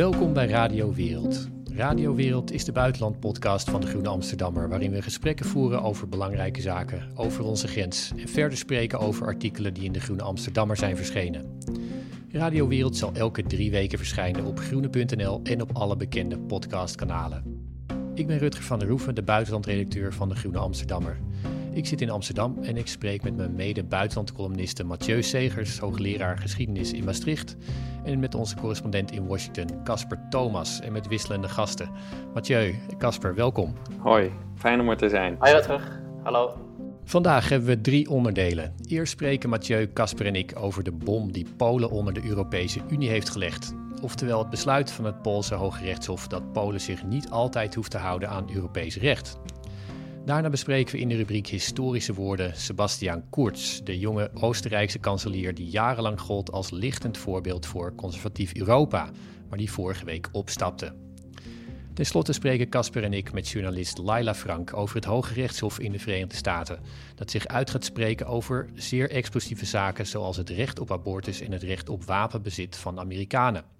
Welkom bij Radio Wereld. Radio Wereld is de buitenlandpodcast van de Groene Amsterdammer, waarin we gesprekken voeren over belangrijke zaken, over onze grens en verder spreken over artikelen die in de Groene Amsterdammer zijn verschenen. Radio Wereld zal elke drie weken verschijnen op groene.nl en op alle bekende podcastkanalen. Ik ben Rutger van der Roeven, de buitenlandredacteur van de Groene Amsterdammer. Ik zit in Amsterdam en ik spreek met mijn mede-buitenlandcolumniste Mathieu Segers, hoogleraar geschiedenis in Maastricht. En met onze correspondent in Washington, Casper Thomas. En met wisselende gasten. Mathieu, Casper, welkom. Hoi, fijn om er te zijn. Hoi Rutger, hallo. Vandaag hebben we drie onderdelen. Eerst spreken Mathieu, Casper en ik over de bom die Polen onder de Europese Unie heeft gelegd. Oftewel het besluit van het Poolse Hoge Rechtshof dat Polen zich niet altijd hoeft te houden aan Europees recht. Daarna bespreken we in de rubriek Historische woorden Sebastian Kurz, de jonge Oostenrijkse kanselier die jarenlang gold als lichtend voorbeeld voor conservatief Europa, maar die vorige week opstapte. Ten slotte spreken Casper en ik met journalist Laila Frank over het Hoge Rechtshof in de Verenigde Staten, dat zich uit gaat spreken over zeer explosieve zaken zoals het recht op abortus en het recht op wapenbezit van Amerikanen.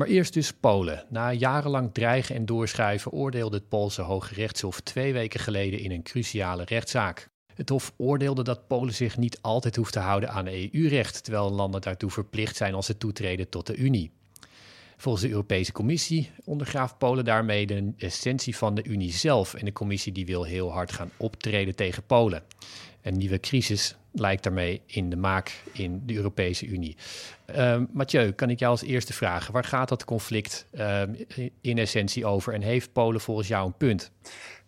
Maar eerst dus Polen. Na jarenlang dreigen en doorschuiven oordeelde het Poolse Hoge Rechtshof twee weken geleden in een cruciale rechtszaak. Het Hof oordeelde dat Polen zich niet altijd hoeft te houden aan EU-recht, terwijl landen daartoe verplicht zijn als ze toetreden tot de Unie. Volgens de Europese Commissie ondergraaft Polen daarmee de essentie van de Unie zelf. En de Commissie die wil heel hard gaan optreden tegen Polen. Een nieuwe crisis lijkt daarmee in de maak in de Europese Unie. Uh, Mathieu, kan ik jou als eerste vragen, waar gaat dat conflict uh, in essentie over en heeft Polen volgens jou een punt?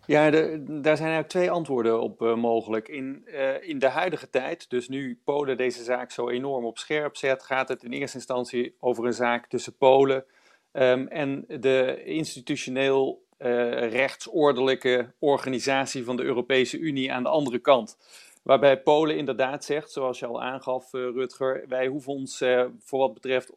Ja, daar zijn eigenlijk twee antwoorden op uh, mogelijk. In, uh, in de huidige tijd, dus nu Polen deze zaak zo enorm op scherp zet, gaat het in eerste instantie over een zaak tussen Polen um, en de institutioneel uh, rechtsordelijke organisatie van de Europese Unie aan de andere kant. Waarbij Polen inderdaad zegt, zoals je al aangaf, Rutger, wij hoeven ons voor wat betreft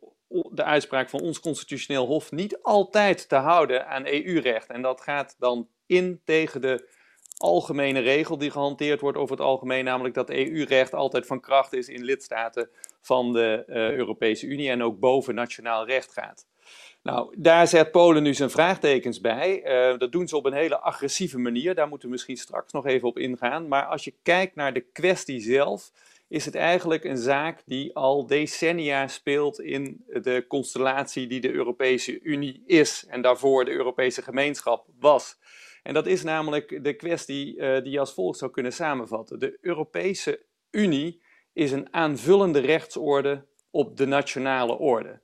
de uitspraak van ons constitutioneel hof niet altijd te houden aan EU-recht. En dat gaat dan in tegen de algemene regel die gehanteerd wordt over het algemeen, namelijk dat EU-recht altijd van kracht is in lidstaten van de uh, Europese Unie en ook boven nationaal recht gaat. Nou, daar zet Polen nu zijn vraagtekens bij. Uh, dat doen ze op een hele agressieve manier. Daar moeten we misschien straks nog even op ingaan. Maar als je kijkt naar de kwestie zelf, is het eigenlijk een zaak die al decennia speelt in de constellatie die de Europese Unie is en daarvoor de Europese gemeenschap was. En dat is namelijk de kwestie uh, die je als volgt zou kunnen samenvatten. De Europese Unie is een aanvullende rechtsorde op de nationale orde.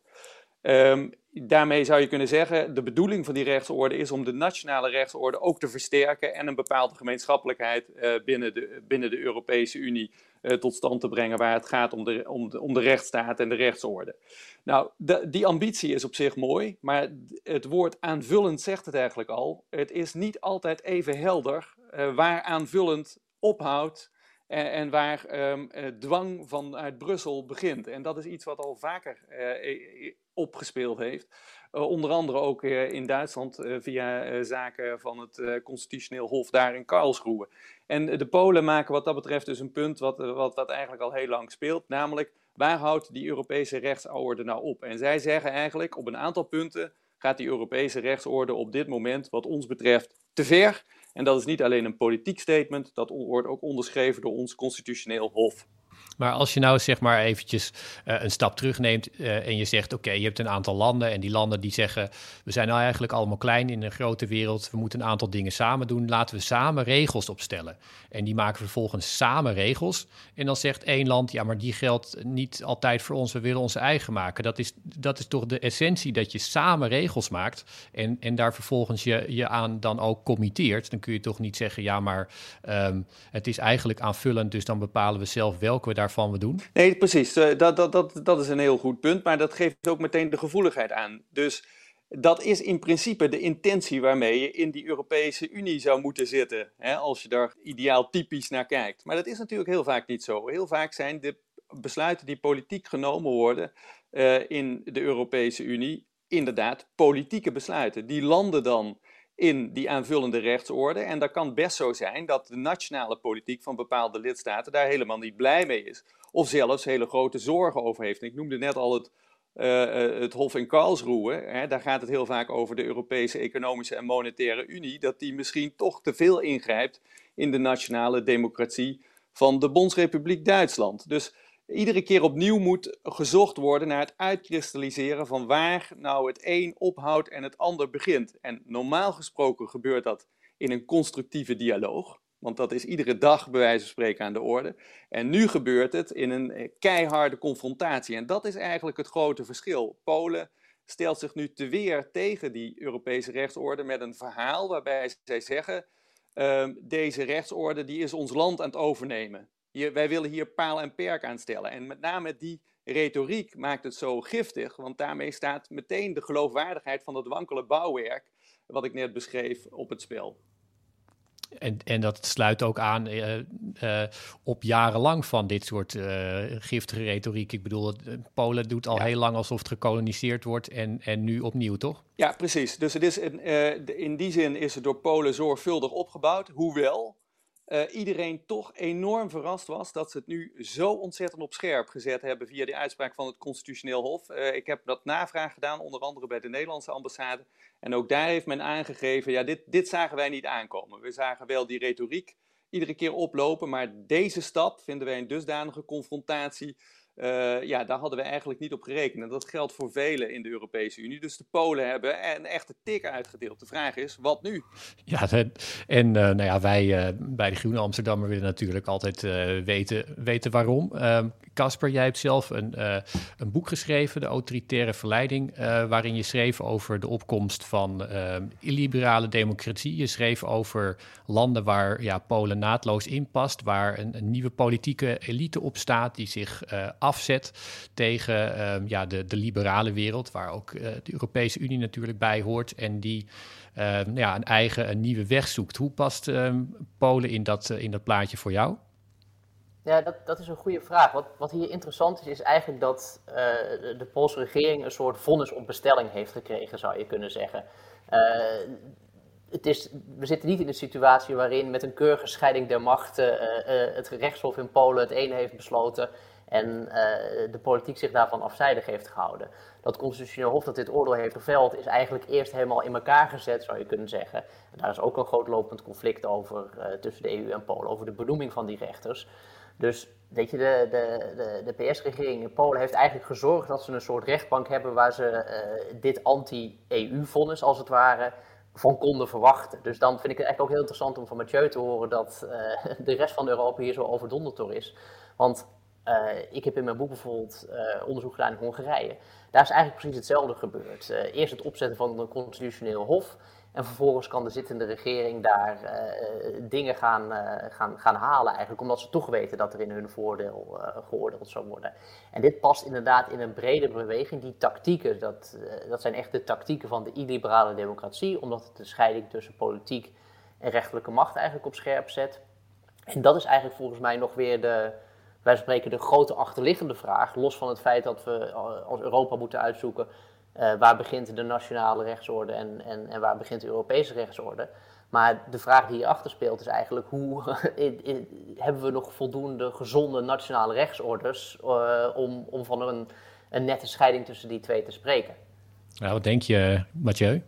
Um, daarmee zou je kunnen zeggen, de bedoeling van die rechtsorde is om de nationale rechtsorde ook te versterken en een bepaalde gemeenschappelijkheid uh, binnen, de, binnen de Europese Unie uh, tot stand te brengen waar het gaat om de, om de, om de rechtsstaat en de rechtsorde. Nou, die ambitie is op zich mooi, maar het woord aanvullend zegt het eigenlijk al. Het is niet altijd even helder uh, waar aanvullend ophoudt en, waar um, dwang vanuit Brussel begint. En dat is iets wat al vaker opgespeeld heeft. Uh, onder andere ook uh, in Duitsland uh, via zaken van het Constitutioneel Hof daar in Karlsruhe. En de Polen maken wat dat betreft dus een punt wat, wat, wat eigenlijk al heel lang speelt, namelijk waar houdt die Europese rechtsorde nou op? En zij zeggen eigenlijk op een aantal punten gaat die Europese rechtsorde op dit moment wat ons betreft te ver. En dat is niet alleen een politiek statement, dat wordt ook onderschreven door ons constitutioneel hof. Maar als je nou zeg maar eventjes uh, een stap terugneemt uh, en je zegt: Oké, je hebt een aantal landen en die landen die zeggen: We zijn nou eigenlijk allemaal klein in een grote wereld, we moeten een aantal dingen samen doen, laten we samen regels opstellen. En die maken vervolgens samen regels. En dan zegt één land: Ja, maar die geldt niet altijd voor ons, we willen onze eigen maken. Dat is, dat is toch de essentie dat je samen regels maakt en, en daar vervolgens je, je aan dan ook committeert. Dan kun je toch niet zeggen: Ja, maar um, het is eigenlijk aanvullend, dus dan bepalen we zelf welke we waarvan we doen? Nee, precies. Dat, dat, dat, dat is een heel goed punt, maar dat geeft ook meteen de gevoeligheid aan. Dus dat is in principe de intentie waarmee je in die Europese Unie zou moeten zitten, hè, als je daar ideaal typisch naar kijkt. Maar dat is natuurlijk heel vaak niet zo. Heel vaak zijn de besluiten die politiek genomen worden uh, in de Europese Unie inderdaad politieke besluiten. Die landen dan in die aanvullende rechtsorde. En dat kan best zo zijn dat de nationale politiek van bepaalde lidstaten daar helemaal niet blij mee is. Of zelfs hele grote zorgen over heeft. ik noemde net al het het Hof in Karlsruhe, hè, daar gaat het heel vaak over de Europese Economische en Monetaire Unie, dat die misschien toch te veel ingrijpt in de nationale democratie van de Bondsrepubliek Duitsland. Dus iedere keer opnieuw moet gezocht worden naar het uitkristalliseren van waar nou het een ophoudt en het ander begint. En normaal gesproken gebeurt dat in een constructieve dialoog. Want dat is iedere dag bij wijze van spreken aan de orde. En nu gebeurt het in een keiharde confrontatie. En dat is eigenlijk het grote verschil. Polen stelt zich nu te weer tegen die Europese rechtsorde met een verhaal waarbij zij zeggen: uh, deze rechtsorde die is ons land aan het overnemen. Hier, wij willen hier paal en perk aan stellen. En met name die retoriek maakt het zo giftig, want daarmee staat meteen de geloofwaardigheid van het wankele bouwwerk, wat ik net beschreef, op het spel. En, en dat sluit ook aan uh, uh, op jarenlang van dit soort uh, giftige retoriek. Ik bedoel, Polen doet al heel lang alsof het gekoloniseerd wordt en, en nu opnieuw, toch? Ja, precies. Dus het is in, in die zin is het door Polen zorgvuldig opgebouwd. Hoewel uh, iedereen toch enorm verrast was dat ze het nu zo ontzettend op scherp gezet hebben via de uitspraak van het Constitutioneel Hof. Uh, ik heb dat navraag gedaan, onder andere bij de Nederlandse ambassade. En ook daar heeft men aangegeven, ja, dit, dit zagen wij niet aankomen. We zagen wel die retoriek iedere keer oplopen, maar deze stap vinden wij een dusdanige confrontatie uh, ja, daar hadden we eigenlijk niet op gerekend. En dat geldt voor velen in de Europese Unie. Dus de Polen hebben een echte tik uitgedeeld. De vraag is, wat nu? Ja, en uh, nou ja, wij uh, bij de Groene Amsterdammer willen natuurlijk altijd weten, weten waarom. Ehm, Casper, jij hebt zelf een, een boek geschreven, De Autoritaire Verleiding, waarin je schreef over de opkomst van ehm, illiberale democratie. Je schreef over landen waar ja, Polen naadloos in past, waar een, nieuwe politieke elite op staat die zich afzet tegen ehm, ja, de, de liberale wereld, waar ook uh, de Europese Unie natuurlijk bij hoort en die uh, ja, een eigen een nieuwe weg zoekt. Hoe past ehm, Polen in dat, uh, in dat plaatje voor jou? Ja, dat, dat is een goede vraag. Wat, wat hier interessant is, is eigenlijk dat uh, de Poolse regering een soort vonnis op bestelling heeft gekregen, zou je kunnen zeggen. het is, we zitten niet in een situatie waarin met een keurige scheiding der machten het rechtshof in Polen het ene heeft besloten en uh, de politiek zich daarvan afzijdig heeft gehouden. Dat constitutioneel hof dat dit oordeel heeft geveld is eigenlijk eerst helemaal in elkaar gezet, zou je kunnen zeggen. En daar is ook een groot lopend conflict over uh, tussen de EU en Polen, over de benoeming van die rechters. Dus weet je, de, de, de, de PS-regering in Polen heeft eigenlijk gezorgd dat ze een soort rechtbank hebben waar ze uh, dit anti-EU-vonnis, als het ware, van konden verwachten. Dus dan vind ik het eigenlijk ook heel interessant om van Mathieu te horen dat de rest van Europa hier zo overdonderd door is. Want uh, ik heb in mijn boek bijvoorbeeld uh, onderzoek gedaan in Hongarije. Daar is eigenlijk precies hetzelfde gebeurd. Uh, eerst het opzetten van een constitutioneel hof. En vervolgens kan de zittende regering daar dingen gaan, gaan, gaan halen, eigenlijk omdat ze toch weten dat er in hun voordeel geoordeeld zou worden. En dit past inderdaad in een brede beweging. Die tactieken, dat, dat zijn echt de tactieken van de illiberale democratie, omdat het de scheiding tussen politiek en rechterlijke macht eigenlijk op scherp zet. En dat is eigenlijk volgens mij nog weer de, wij spreken de grote achterliggende vraag, los van het feit dat we eh, als Europa moeten uitzoeken uh, waar begint de nationale rechtsorde en, en, en waar begint de Europese rechtsorde. Maar de vraag die hierachter speelt is eigenlijk hoe hebben we nog voldoende gezonde nationale rechtsorders uh, om, om van een, een nette scheiding tussen die twee te spreken? Nou, wat denk je, Mathieu?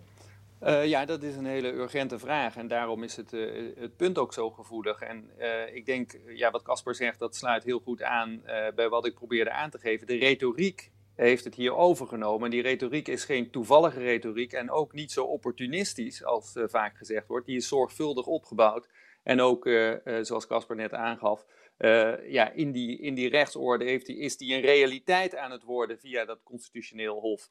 Uh, ja, dat is een hele urgente vraag en daarom is het, uh, het punt ook zo gevoelig. En uh, ik denk, ja, wat Casper zegt, dat sluit heel goed aan bij wat ik probeerde aan te geven. De retoriek heeft het hier overgenomen. En die retoriek is geen toevallige retoriek en ook niet zo opportunistisch als vaak gezegd wordt. Die is zorgvuldig opgebouwd. En ook, zoals Casper net aangaf, ja, in, die, in die rechtsorde heeft is die een realiteit aan het worden via dat constitutioneel hof.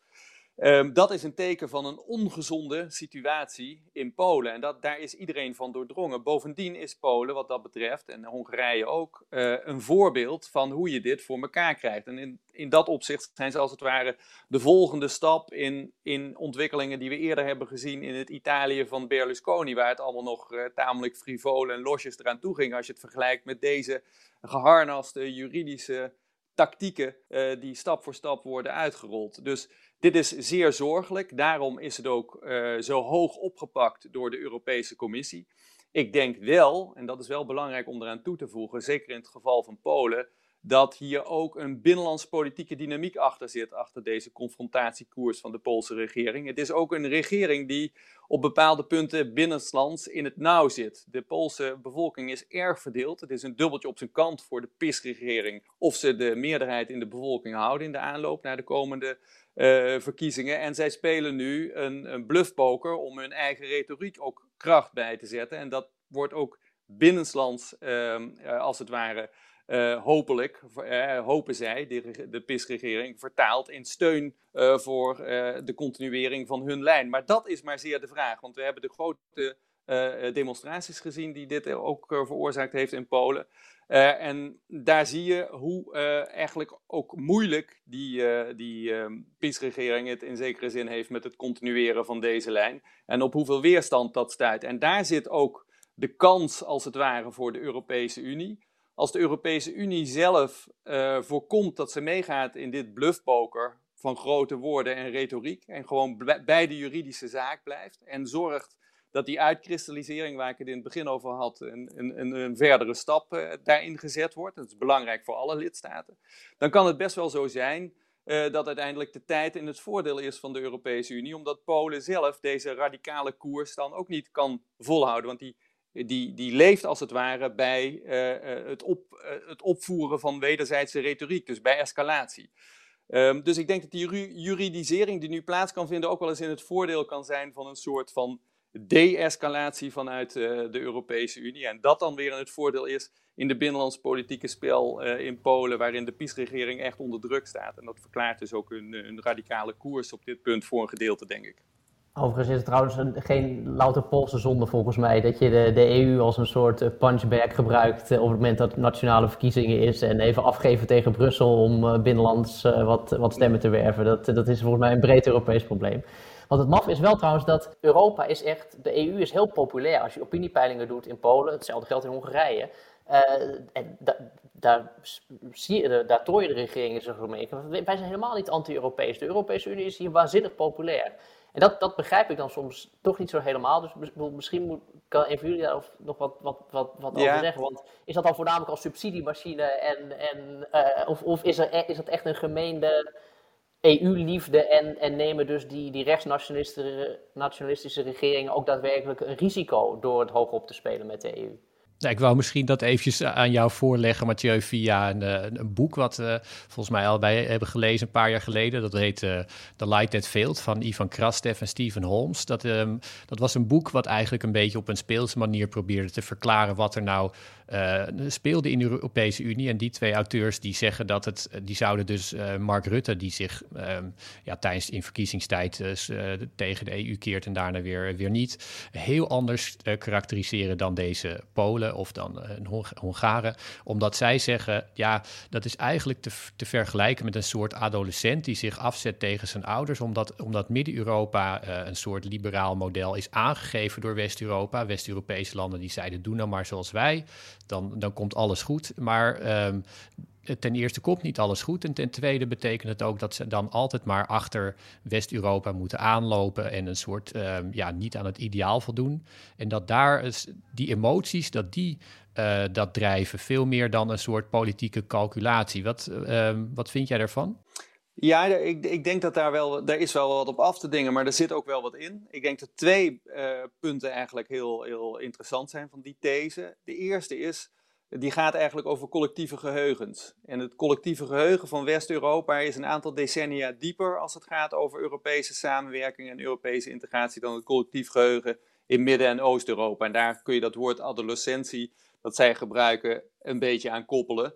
Um, dat is een teken van een ongezonde situatie in Polen. En dat, daar is iedereen van doordrongen. Bovendien is Polen, wat dat betreft, en Hongarije ook, uh, een voorbeeld van hoe je dit voor elkaar krijgt. En in, in dat opzicht zijn ze als het ware de volgende stap in, in ontwikkelingen die we eerder hebben gezien in het Italië van Berlusconi, waar het allemaal nog uh, tamelijk frivol en losjes eraan toe ging. Als je het vergelijkt met deze geharnaste juridische tactieken uh, die stap voor stap worden uitgerold. Dus dit is zeer zorgelijk. Daarom is het ook uh, zo hoog opgepakt door de Europese Commissie. Ik denk wel, en dat is wel belangrijk om eraan toe te voegen, zeker in het geval van Polen, dat hier ook een binnenlands politieke dynamiek achter zit, achter deze confrontatiekoers van de Poolse regering. Het is ook een regering die op bepaalde punten binnenlands in het nauw zit. De Poolse bevolking is erg verdeeld. Het is een dubbeltje op zijn kant voor de PIS-regering of ze de meerderheid in de bevolking houden in de aanloop naar de komende uh, verkiezingen. En zij spelen nu een, een bluffpoker om hun eigen retoriek ook kracht bij te zetten. En dat wordt ook binnenlands, uh, als het ware, uh, hopelijk, uh, hopen zij, de, de PIS-regering, vertaald in steun uh, voor de continuering van hun lijn. Maar dat is maar zeer de vraag, want we hebben de grote demonstraties gezien die dit ook veroorzaakt heeft in Polen. en daar zie je hoe eigenlijk ook moeilijk die, die PIS-regering het in zekere zin heeft met het continueren van deze lijn. En op hoeveel weerstand dat stuit. En daar zit ook de kans, als het ware, voor de Europese Unie als de Europese Unie zelf uh, voorkomt dat ze meegaat in dit bluffpoker van grote woorden en retoriek en gewoon bij de juridische zaak blijft en zorgt dat die uitkristallisering waar ik het in het begin over had, een, een, een verdere stap uh, daarin gezet wordt. Dat is belangrijk voor alle lidstaten. Dan kan het best wel zo zijn uh, dat uiteindelijk de tijd in het voordeel is van de Europese Unie, omdat Polen zelf deze radicale koers dan ook niet kan volhouden. Want die die, die leeft als het ware bij uh, het, op, uh, het opvoeren van wederzijdse retoriek, dus bij escalatie. Um, dus ik denk dat die juridisering die nu plaats kan vinden ook wel eens in het voordeel kan zijn van een soort van de-escalatie vanuit de Europese Unie. En dat dan weer in het voordeel is in de binnenlands politieke spel in Polen, waarin de PiS-regering echt onder druk staat. En dat verklaart dus ook een, een radicale koers op dit punt voor een gedeelte, denk ik. Overigens is het trouwens geen louter Poolse zonde volgens mij dat je de, de EU als een soort eh, punchbag gebruikt eh, op het moment dat nationale verkiezingen is en even afgeven tegen Brussel om eh, binnenlands wat, wat stemmen te werven. Dat, dat is volgens mij een breed Europees probleem. Want het maf is wel trouwens dat Europa is echt, de EU is heel populair. Als je opiniepeilingen doet in Polen, hetzelfde geldt in Hongarije. En da, daar, zie je, daar tooien de regeringen zich mee. Wij zijn helemaal niet anti-Europees. De Europese Unie is hier waanzinnig populair. En dat, dat begrijp ik dan soms toch niet zo helemaal. Dus misschien moet, kan een van jullie daar nog wat, wat, wat, wat over zeggen. Want is dat dan voornamelijk als subsidiemachine? En, en, uh, of of is, er, e-, is dat echt een gemeende EU-liefde? En, en nemen dus die, die rechtsnationalistische regeringen ook daadwerkelijk een risico door het hoog op te spelen met de EU? Ik wou misschien dat eventjes aan jou voorleggen, Mathieu, via een, eh, een boek wat uh, volgens mij allebei hebben gelezen een paar jaar geleden. Dat heet uh, The Light That Failed van Ivan Krastev en Stephen Holmes. Dat, um, dat was een boek wat eigenlijk een beetje op een speelse manier probeerde te verklaren wat er nou uh, speelde in de Europese Unie. En die twee auteurs die zeggen dat het, die zouden dus uh, Mark Rutte, die zich um, ja, tijdens in verkiezingstijd uh, tegen de EU keert en daarna weer, weer niet, heel anders karakteriseren dan deze Polen of dan Hong Hongaren. Omdat zij zeggen, ja, dat is eigenlijk te, te vergelijken met een soort adolescent die zich afzet tegen zijn ouders, omdat, omdat Midden-Europa een soort liberaal model is aangegeven door West-Europa. West-Europese landen die zeiden, doe nou maar zoals wij dan, dan komt alles goed. Maar um, ten eerste komt niet alles goed. En ten tweede betekent het ook dat ze dan altijd maar achter West-Europa moeten aanlopen en een soort um, ja, niet aan het ideaal voldoen. En dat daar die emoties, dat die uh, dat drijven, veel meer dan een soort politieke calculatie. Wat, um, wat vind jij daarvan? Ja, ik, ik, denk dat daar wel, daar is wel wat op af te dingen, maar er zit ook wel wat in. Ik denk dat twee uh, punten eigenlijk heel, heel interessant zijn van die these. De eerste is, die gaat eigenlijk over collectieve geheugens. En het collectieve geheugen van West-Europa is een aantal decennia dieper als het gaat over Europese samenwerking en Europese integratie dan het collectief geheugen in Midden- en Oost-Europa. En daar kun je dat woord adolescentie, dat zij gebruiken, een beetje aan koppelen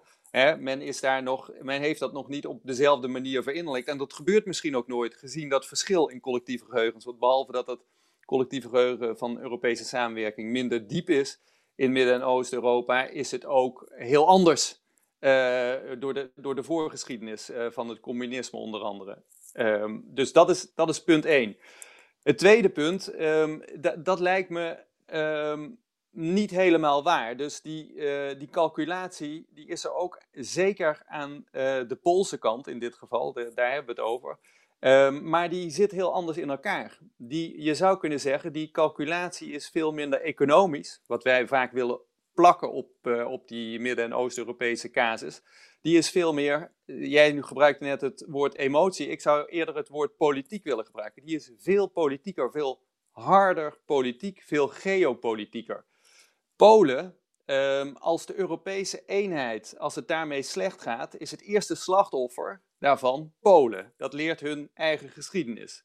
men, is daar nog, men heeft dat nog niet op dezelfde manier verinnerlijkt. En dat gebeurt misschien ook nooit, gezien dat verschil in collectieve geheugens. Want behalve dat het collectieve geheugen van Europese samenwerking minder diep is in Midden- en Oost-Europa, is het ook heel anders uh, door, de, door de voorgeschiedenis uh, van het communisme onder andere. Um, dus dat is, dat is punt één. Het tweede punt, um, dat lijkt me um, niet helemaal waar. Dus die, uh, die calculatie die is er ook zeker aan uh, de Poolse kant in dit geval, de, daar hebben we het over. Um, maar die zit heel anders in elkaar. Die, je zou kunnen zeggen, die calculatie is veel minder economisch, wat wij vaak willen plakken op, op die Midden- en Oost-Europese casus, die is veel meer, jij nu gebruikt net het woord emotie, ik zou eerder het woord politiek willen gebruiken. Die is veel politieker, veel harder politiek, veel geopolitieker. Polen, ehm, als de Europese eenheid, als het daarmee slecht gaat, is het eerste slachtoffer daarvan Polen. Dat leert hun eigen geschiedenis.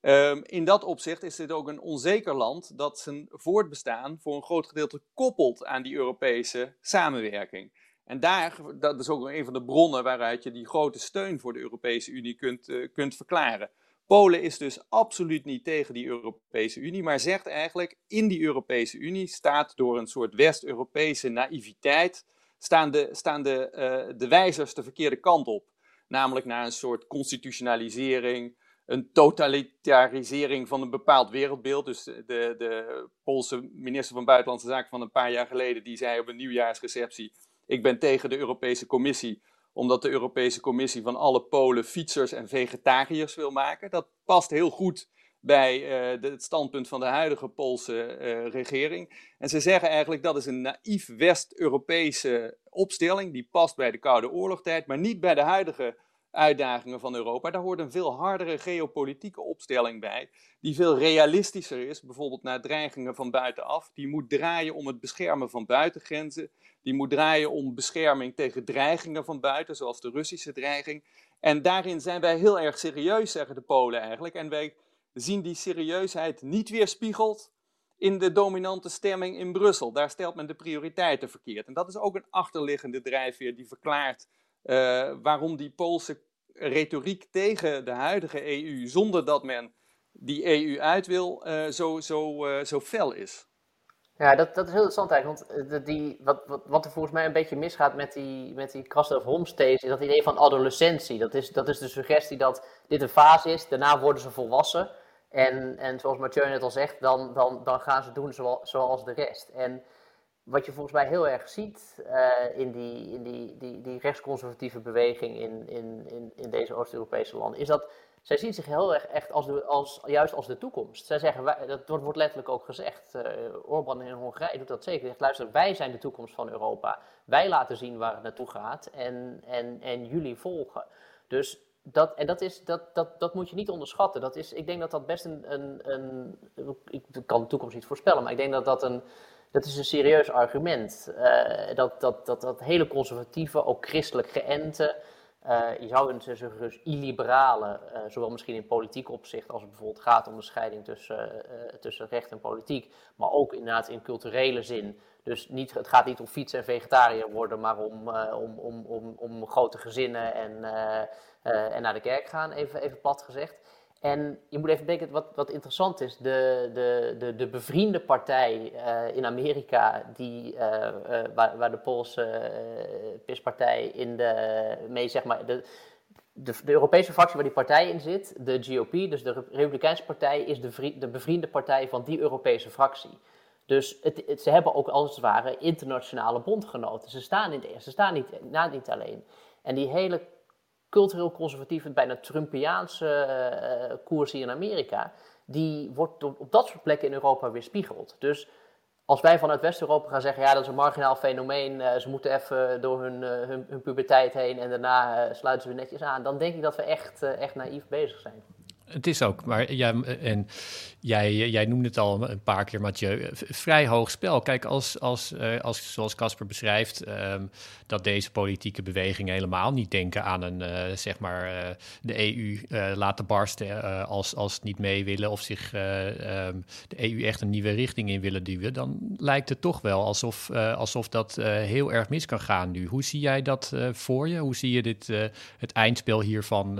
Um, in dat opzicht is dit ook een onzeker land dat zijn voortbestaan voor een groot gedeelte koppelt aan die Europese samenwerking. En daar, dat is ook een van de bronnen waaruit je die grote steun voor de Europese Unie kunt, uh, kunt verklaren. Polen is dus absoluut niet tegen die Europese Unie, maar zegt eigenlijk in die Europese Unie staat door een soort West-Europese naïviteit, staan, de, staan de, uh, de wijzers de verkeerde kant op. Namelijk naar een soort constitutionalisering, een totalitarisering van een bepaald wereldbeeld. Dus de, de Poolse minister van Buitenlandse Zaken van een paar jaar geleden, die zei op een nieuwjaarsreceptie, ik ben tegen de Europese Commissie, omdat de Europese Commissie van alle Polen fietsers en vegetariërs wil maken. Dat past heel goed bij de, het standpunt van de huidige Poolse uh, regering. En ze zeggen eigenlijk dat is een naïef West-Europese opstelling, die past bij de Koude Oorlogtijd, maar niet bij de huidige uitdagingen van Europa. Daar hoort een veel hardere geopolitieke opstelling bij, die veel realistischer is, bijvoorbeeld naar dreigingen van buitenaf. Die moet draaien om het beschermen van buitengrenzen, die moet draaien om bescherming tegen dreigingen van buiten, zoals de Russische dreiging. En daarin zijn wij heel erg serieus, zeggen de Polen eigenlijk. En wij zien die serieusheid niet weerspiegeld in de dominante stemming in Brussel. Daar stelt men de prioriteiten verkeerd. En dat is ook een achterliggende drijfveer die verklaart waarom die Poolse retoriek tegen de huidige EU, zonder dat men die EU uit wil, uh, zo, zo, uh, zo fel is. Ja, dat, dat is heel interessant eigenlijk. Want die, wat, wat, wat er volgens mij een beetje misgaat met die, met die Homestays, is dat idee van adolescentie. Dat is, dat is de suggestie dat dit een fase is, daarna worden ze volwassen. En, en zoals Mathieu net al zegt, dan, dan, dan gaan ze doen zoals, zoals de rest. En wat je volgens mij heel erg ziet uh, in, die, in die, die, die rechtsconservatieve beweging in, in, in, in deze Oost-Europese landen, is dat zij zien zich heel erg echt als, als juist als de toekomst. Zij zeggen, wij, dat wordt letterlijk ook gezegd, uh, Orbán in Hongarije doet dat zeker. Zegt, luister, wij zijn de toekomst van Europa. Wij laten zien waar het naartoe gaat en, en, en jullie volgen. Dus dat, en dat, is, dat, dat, dat moet je niet onderschatten. Dat is, ik denk dat dat best een, een, een. Ik kan de toekomst niet voorspellen, maar ik denk dat dat een dat is een serieus argument. Uh, dat, dat, dat, dat hele conservatieve, ook christelijk geënte, uh, je zou kunnen zeggen illiberale, uh, zowel misschien in politiek opzicht als het bijvoorbeeld gaat om de scheiding tussen, tussen recht en politiek, maar ook inderdaad in culturele zin. Dus niet, het gaat niet om fietsen en vegetariër worden, maar om, om, om, om, om grote gezinnen en, en naar de kerk gaan, even, even plat gezegd. En je moet even denken, wat, wat interessant is, de, de, de, de bevriende partij uh, in Amerika, die, uh, uh, waar, waar de Poolse PIS-partij in de, mee, zeg maar, de, de, Europese fractie waar die partij in zit, de GOP, dus de Republikeinse partij, is de, de bevriende partij van die Europese fractie. Dus het, ze hebben ook als het ware internationale bondgenoten. Ze staan, in ze staan niet, niet alleen. En die hele cultureel conservatieve, bijna Trumpiaanse uh, koers hier in Amerika, die wordt op dat soort plekken in Europa weerspiegeld. Dus als wij vanuit West-Europa gaan zeggen, ja, dat is een marginaal fenomeen, uh, ze moeten even door hun, hun, hun, puberteit heen en daarna sluiten ze weer netjes aan, dan denk ik dat we echt, echt naïef bezig zijn. Het is ook, maar en jij, jij noemde het al een paar keer, Mathieu, vrij hoog spel. Kijk, als, als, uh, als zoals Casper beschrijft, um, dat deze politieke bewegingen helemaal niet denken aan een, uh, zeg maar, uh, de EU laten barsten als, als niet mee willen of zich um, de EU echt een nieuwe richting in willen duwen, dan lijkt het toch wel alsof, alsof dat heel erg mis kan gaan nu. Hoe zie jij dat voor je? Hoe zie je dit, het eindspel hiervan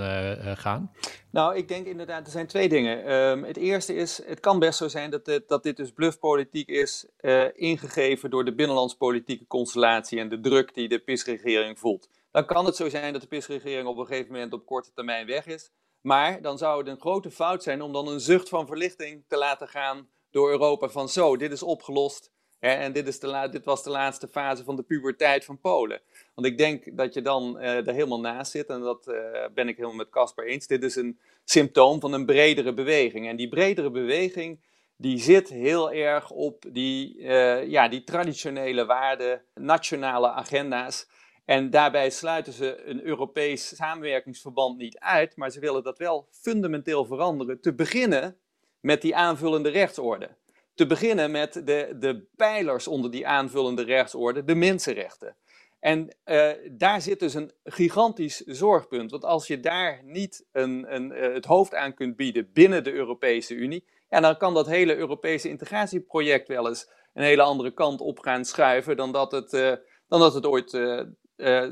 gaan? Nou, ik denk inderdaad, er zijn twee dingen. Um, het eerste is, het kan best zo zijn dat dit, dat dit dus bluffpolitiek is, uh, ingegeven door de binnenlandspolitieke constellatie en de druk die de PIS-regering voelt. Dan kan het zo zijn dat de PIS-regering op een gegeven moment op korte termijn weg is. Maar dan zou het een grote fout zijn om dan een zucht van verlichting te laten gaan door Europa van zo, dit is opgelost. En dit, is de dit was de laatste fase van de puberteit van Polen. Want ik denk dat je dan uh, er helemaal naast zit. En dat uh, ben ik helemaal met Casper eens. Dit is een symptoom van een bredere beweging. En die bredere beweging die zit heel erg op die, uh, ja, die traditionele waarden, nationale agenda's. En daarbij sluiten ze een Europees samenwerkingsverband niet uit, maar ze willen dat wel fundamenteel veranderen. Te beginnen met die aanvullende rechtsorde. Te beginnen met de, de pijlers onder die aanvullende rechtsorde, de mensenrechten. En uh, daar zit dus een gigantisch zorgpunt. Want als je daar niet een, een, uh, het hoofd aan kunt bieden binnen de Europese Unie, ja, dan kan dat hele Europese integratieproject wel eens een hele andere kant op gaan schuiven dan dat het, uh, dan dat het ooit,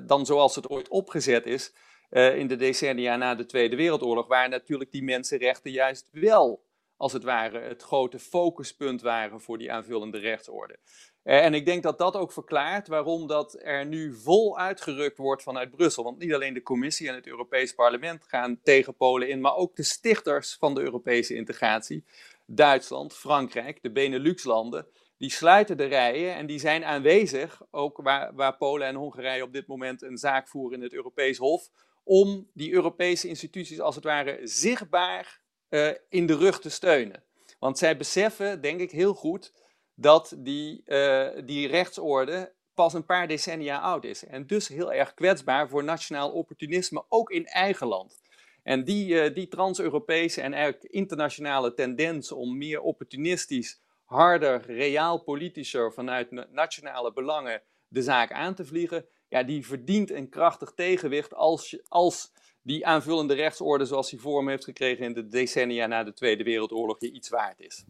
dan zoals het ooit opgezet is in de decennia na de Tweede Wereldoorlog, waar natuurlijk die mensenrechten juist wel, als het ware, het grote focuspunt waren voor die aanvullende rechtsorde. Eh, en ik denk dat dat ook verklaart waarom dat er nu vol uitgerukt wordt vanuit Brussel. Want niet alleen de Commissie en het Europees Parlement gaan tegen Polen in, maar ook de stichters van de Europese integratie, Duitsland, Frankrijk, de Benelux-landen, die sluiten de rijen en die zijn aanwezig, ook waar, waar Polen en Hongarije op dit moment een zaak voeren in het Europees Hof, om die Europese instituties als het ware zichtbaar uh, in de rug te steunen. Want zij beseffen, denk ik heel goed, dat die, uh, die rechtsorde pas een paar decennia oud is. En dus heel erg kwetsbaar voor nationaal opportunisme, ook in eigen land. En die, uh, die trans-Europese en eigenlijk internationale tendens om meer opportunistisch, harder, reaal politischer vanuit nationale belangen de zaak aan te vliegen, ja, die verdient een krachtig tegenwicht als, als die aanvullende rechtsorde zoals die vorm heeft gekregen in de decennia na de Tweede Wereldoorlog je iets waard is.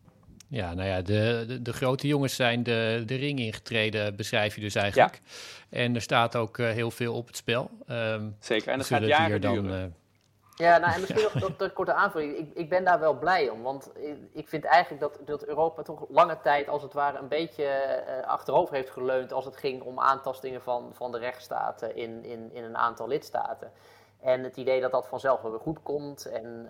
Ja, nou ja, de, de, de, grote jongens zijn de, de ring ingetreden, beschrijf je dus eigenlijk. Ja. En er staat ook uh, heel veel op het spel. Um, Zeker, en dat gaat jaren dan, duren. Uh, ja, nou en misschien nog dat, dat korte aanvulling. Ik, ik ben daar wel blij om, want ik vind eigenlijk dat, dat Europa toch lange tijd als het ware een beetje uh, achterover heeft geleund als het ging om aantastingen van, van de rechtsstaten in, in, in een aantal lidstaten. En het idee dat dat vanzelf wel weer goed komt en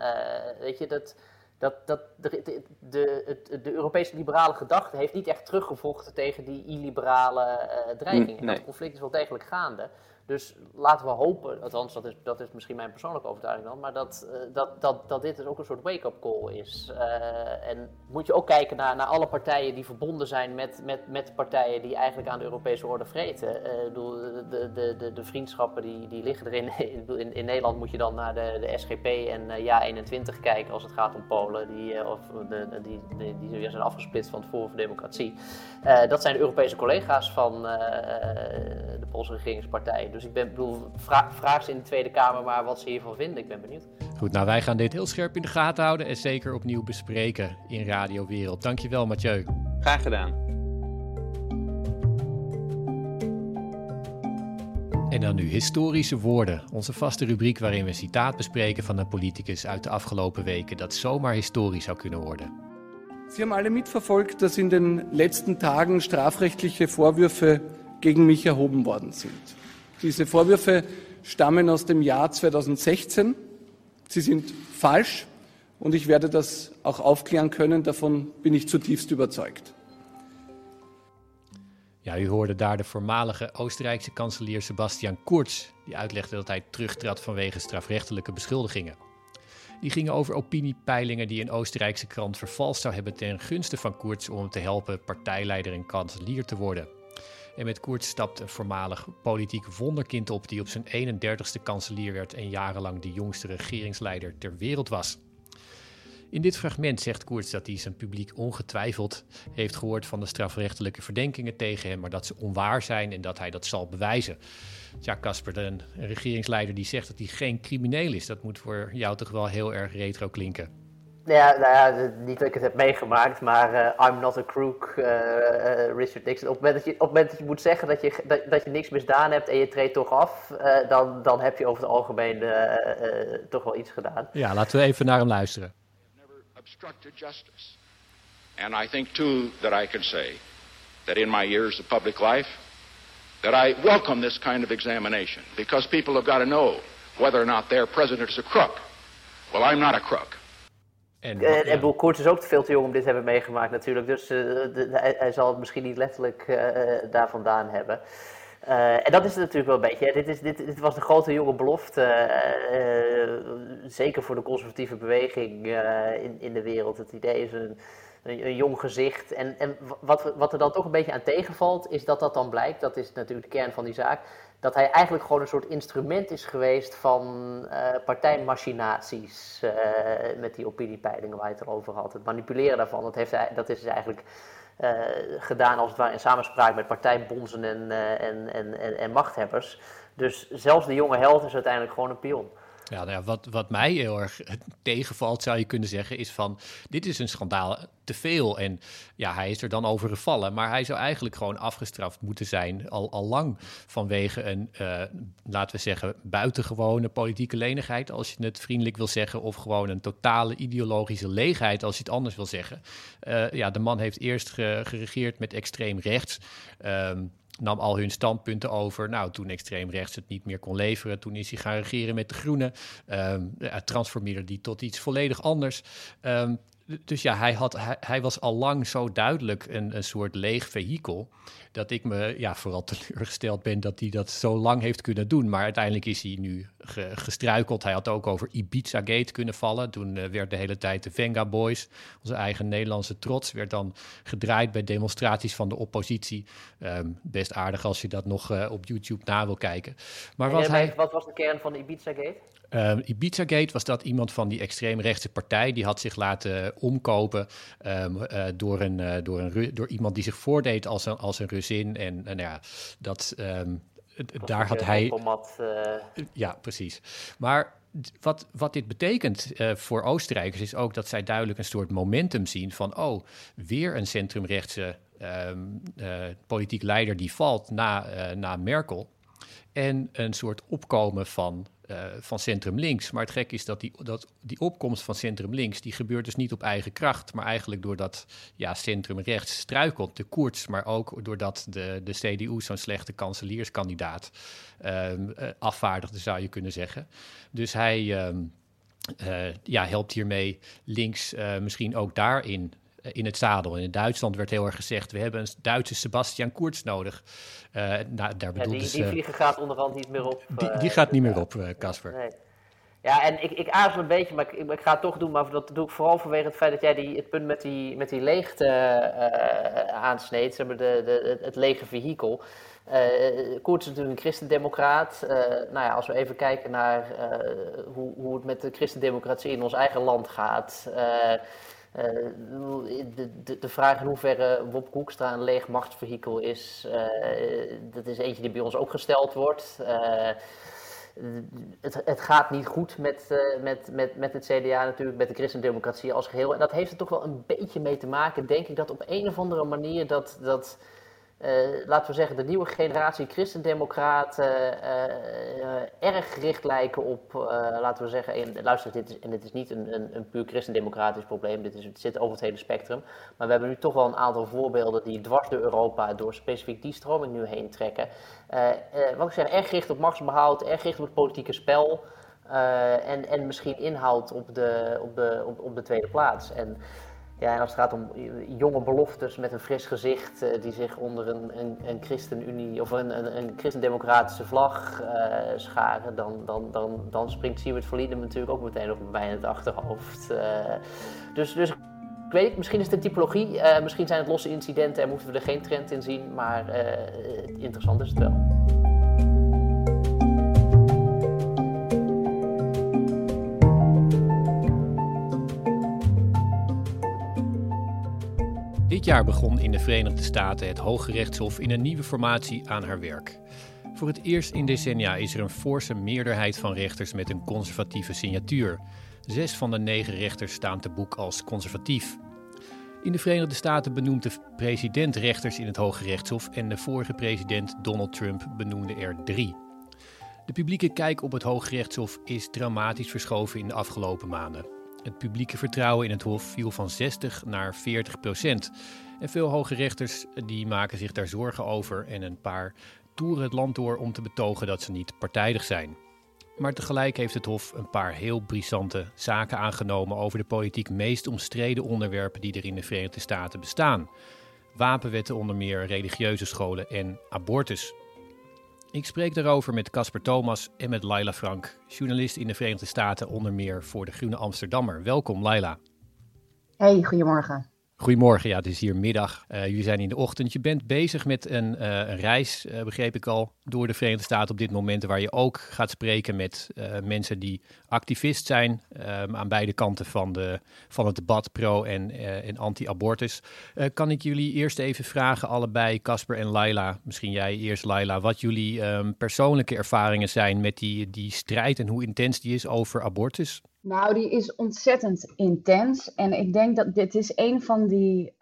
weet je, dat dat, dat de, de, de, de, Europese liberale gedachte heeft niet echt teruggevochten tegen die illiberale uh, dreigingen. Nee. Dat conflict is wel degelijk gaande. Dus laten we hopen, althans dat is, dat is misschien mijn persoonlijke overtuiging dan, maar dat, uh, dat, dat, dat dit dus ook een soort wake-up call is. Uh, en moet je ook kijken naar, naar alle partijen die verbonden zijn met, met, met partijen die eigenlijk aan de Europese orde vreten. Uh, de, de, de, de vriendschappen die, die liggen erin. In, in Nederland moet je dan naar de, de SGP en Ja21 kijken als het gaat om Polen, die, of de, die, die, weer zijn afgesplitst van het Forum voor Democratie. dat zijn Europese collega's van de Poolse regeringspartij. Dus ik ben, bedoel, vraag, vraag ze in de Tweede Kamer maar wat ze hiervan vinden. Ik ben benieuwd. Goed, nou wij gaan dit heel scherp in de gaten houden en zeker opnieuw bespreken in Radio Wereld. Dankjewel Mathieu. Graag gedaan. En dan nu historische woorden, onze vaste rubriek waarin we een citaat bespreken van een politicus uit de afgelopen weken dat zomaar historisch zou kunnen worden. Sie haben alle mitverfolgt, dass in den letzten Tagen strafrechtliche Vorwürfe gegen mich erhoben worden sind. Diese Vorwürfe stammen aus dem Jahr 2016. Sie sind falsch und ich werde das auch aufklären können. Davon bin ich zutiefst überzeugt. Ja, u hoorde daar de voormalige Oostenrijkse kanselier Sebastian Kurz, die uitlegde dat hij terugtrad vanwege strafrechtelijke beschuldigingen. Die gingen over opiniepeilingen die een Oostenrijkse krant vervalst zou hebben ten gunste van Kurz om hem te helpen partijleider en kanselier te worden. En met Koert stapt een voormalig politiek wonderkind op die op zijn 31ste kanselier werd en jarenlang de jongste regeringsleider ter wereld was. In dit fragment zegt Koerts dat hij zijn publiek ongetwijfeld heeft gehoord van de strafrechtelijke verdenkingen tegen hem, maar dat ze onwaar zijn en dat hij dat zal bewijzen. Ja, Casper, een regeringsleider die zegt dat hij geen crimineel is, dat moet voor jou toch wel heel erg retro klinken. Ja, nou ja, niet dat ik het heb meegemaakt, maar uh, I'm not a crook, uh, uh, Richard Nixon. Op het, moment dat je, op het moment dat je moet zeggen dat je, dat, dat je niks misdaan hebt en je treedt toch af, dan, dan heb je over het algemeen toch wel iets gedaan. Ja, laten we even naar hem luisteren. Never obstructed justice. And I think too that I can say that in my years of public life, that I welcome this kind of examination because people have got to know whether or not their president is a crook. Well, I'm not a crook. En, en Boel is ook veel te jong om dit te hebben meegemaakt natuurlijk. Dus uh, de, hij, hij, zal het misschien niet letterlijk uh, daar vandaan hebben. Uh, en dat is het natuurlijk wel een beetje. Dit, is, dit, dit was de grote jonge belofte. zeker voor de conservatieve beweging in, in de wereld. Het idee is een een, jong gezicht. En, en wat, wat er dan toch een beetje aan tegenvalt, is dat dat dan blijkt, dat is natuurlijk de kern van die zaak, dat hij eigenlijk gewoon een soort instrument is geweest van uh, partijmachinaties uh, met die opiniepeilingen waar je het erover had. Het manipuleren daarvan, dat, heeft hij, dat is dus eigenlijk uh, gedaan als het ware in samenspraak met partijbonzen en, en, en, en, en machthebbers. Dus zelfs de jonge held is uiteindelijk gewoon een pion. Ja, nou ja, wat, wat mij heel erg tegenvalt, zou je kunnen zeggen, is van dit is een schandaal te veel. En ja, hij is er dan over gevallen. Maar hij zou eigenlijk gewoon afgestraft moeten zijn, al, al lang vanwege een, uh, laten we zeggen, buitengewone politieke lenigheid, als je het vriendelijk wil zeggen, of gewoon een totale ideologische leegheid, als je het anders wil zeggen. Uh, ja, de man heeft eerst geregeerd met extreem rechts. Um, nam al hun standpunten over. Nou, toen extreem rechts het niet meer kon leveren, toen is hij gaan regeren met de Groenen. Um, transformeerde die tot iets volledig anders. Um, dus ja, hij, had, hij, hij, was al lang zo duidelijk een, een soort leeg vehikel. Dat ik me ja, vooral teleurgesteld ben dat hij dat zo lang heeft kunnen doen. Maar uiteindelijk is hij nu gestruikeld. Hij had ook over Ibiza Gate kunnen vallen. Toen uh, werd de hele tijd de Venga Boys, onze eigen Nederlandse trots, werd dan gedraaid bij demonstraties van de oppositie. Um, best aardig als je dat nog uh, op YouTube na wil kijken. Maar wat, hij... wat was de kern van de Ibiza Gate? Um, Ibiza-gate was dat iemand van die extreemrechtse partij... die had zich laten omkopen um, uh, door, een, uh, door, een, door iemand die zich voordeed als een, als een Rusin. En, en ja, dat, um, daar had hij... Uh... Ja, precies. Maar wat, wat dit betekent uh, voor Oostenrijkers is ook dat zij duidelijk een soort momentum zien van, oh, weer een centrumrechtse um, uh, politiek leider die valt na, na Merkel. En een soort opkomen van uh, van centrum links. Maar het gek is dat die, dat die opkomst van centrum links, die gebeurt dus niet op eigen kracht, maar eigenlijk doordat ja, centrum rechts struikelt, de koers, maar ook doordat de, de CDU zo'n slechte kanselierskandidaat uh, afvaardigde, zou je kunnen zeggen. Dus hij um, uh, ja, helpt hiermee links misschien ook daarin in het zadel. En in Duitsland werd heel erg gezegd: we hebben een Duitse Sebastian Kurz nodig. Uh, nou, daar ja, die, dus, die vliegen gaat onderhand niet meer op. Die, die gaat niet meer op, Casper. Nee. Ja, en ik, ik aarzel een beetje, maar ik, ik, ga het toch doen. Maar dat doe ik vooral vanwege het feit dat jij die, het punt met die, met die leegte uh, aansneed. Zeg maar de, de, het lege vehikel. Uh, Koert is natuurlijk een christendemocraat. Uh, nou ja, als we even kijken naar hoe, hoe het met de christendemocratie in ons eigen land gaat. Uh, de, de, de, vraag in hoeverre Wop Koekstra een leeg machtsvehikel is, uh, dat is eentje die bij ons ook gesteld wordt. Uh, het, het, gaat niet goed met, met, met, met het CDA natuurlijk, met de christendemocratie als geheel. En dat heeft er toch wel een beetje mee te maken, denk ik, dat op een of andere manier dat... dat uh, laten we zeggen, de nieuwe generatie christendemocraten uh, uh, erg gericht lijken op, laten we zeggen, en, luister, dit is, en dit is niet een, een, een puur christendemocratisch probleem, dit is, het zit over het hele spectrum, maar we hebben nu toch wel een aantal voorbeelden die dwars door Europa door specifiek die stroming nu heen trekken. wat ik zeg, erg gericht op machtsbehoud, erg gericht op het politieke spel en, en misschien inhoud op de, op de, op de tweede plaats. En, ja, en als het gaat om jonge beloftes met een fris gezicht uh, die zich onder een, een, een ChristenUnie of een, een, een christendemocratische vlag uh, scharen, dan, dan, dan, dan springt Siewert Verlieden natuurlijk ook meteen op mij in het achterhoofd. Dus, dus ik weet niet, misschien is het een typologie, misschien zijn het losse incidenten en moeten we er geen trend in zien, maar interessant is het wel. Dit jaar begon in de Verenigde Staten het Hoge Rechtshof in een nieuwe formatie aan haar werk. Voor het eerst in decennia is er een forse meerderheid van rechters met een conservatieve signatuur. Zes van de negen rechters staan te boek als conservatief. In de Verenigde Staten benoemt de president rechters in het Hoge Rechtshof en de vorige president Donald Trump benoemde er drie. De publieke kijk op het Hoge Rechtshof is dramatisch verschoven in de afgelopen maanden. Het publieke vertrouwen in het Hof viel van 60 naar 40 procent. En veel hoge rechters die maken zich daar zorgen over en een paar toeren het land door om te betogen dat ze niet partijdig zijn. Maar tegelijk heeft het Hof een paar heel brisante zaken aangenomen over de politiek meest omstreden onderwerpen die er in de Verenigde Staten bestaan. Wapenwetten onder meer, religieuze scholen en abortus. Ik spreek daarover met Casper Thomas en met Laila Frank, journalist in de Verenigde Staten, onder meer voor de Groene Amsterdammer. Welkom, Laila. Hey, goedemorgen. Goedemorgen, ja, het is hier middag. Uh, jullie zijn in de ochtend. Je bent bezig met een, uh, een reis, uh, begreep ik al, door de Verenigde Staten op dit moment, waar je ook gaat spreken met mensen die activist zijn um, aan beide kanten van, de, van het debat pro- en, en anti-abortus. kan ik jullie eerst even vragen, allebei, Casper en Laila, misschien jij eerst Laila, wat jullie um, persoonlijke ervaringen zijn met die, die strijd en hoe intens die is over abortus? Nou, die is ontzettend intens. En ik denk dat dit is een van die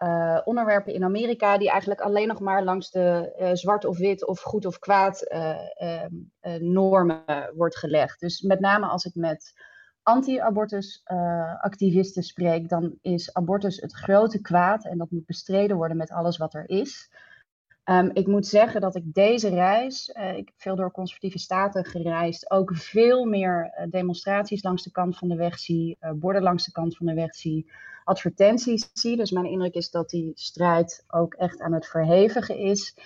onderwerpen in Amerika die eigenlijk alleen nog maar langs de zwart of wit of goed of kwaad uh, normen wordt gelegd. Dus met name als ik met anti-abortus activisten spreek, dan is abortus het grote kwaad en dat moet bestreden worden met alles wat er is. Um, ik moet zeggen dat ik deze reis, ik heb veel door conservatieve staten gereisd, ook veel meer demonstraties langs de kant van de weg zie, borden langs de kant van de weg zie, advertenties zie. Dus mijn indruk is dat die strijd ook echt aan het verhevigen is.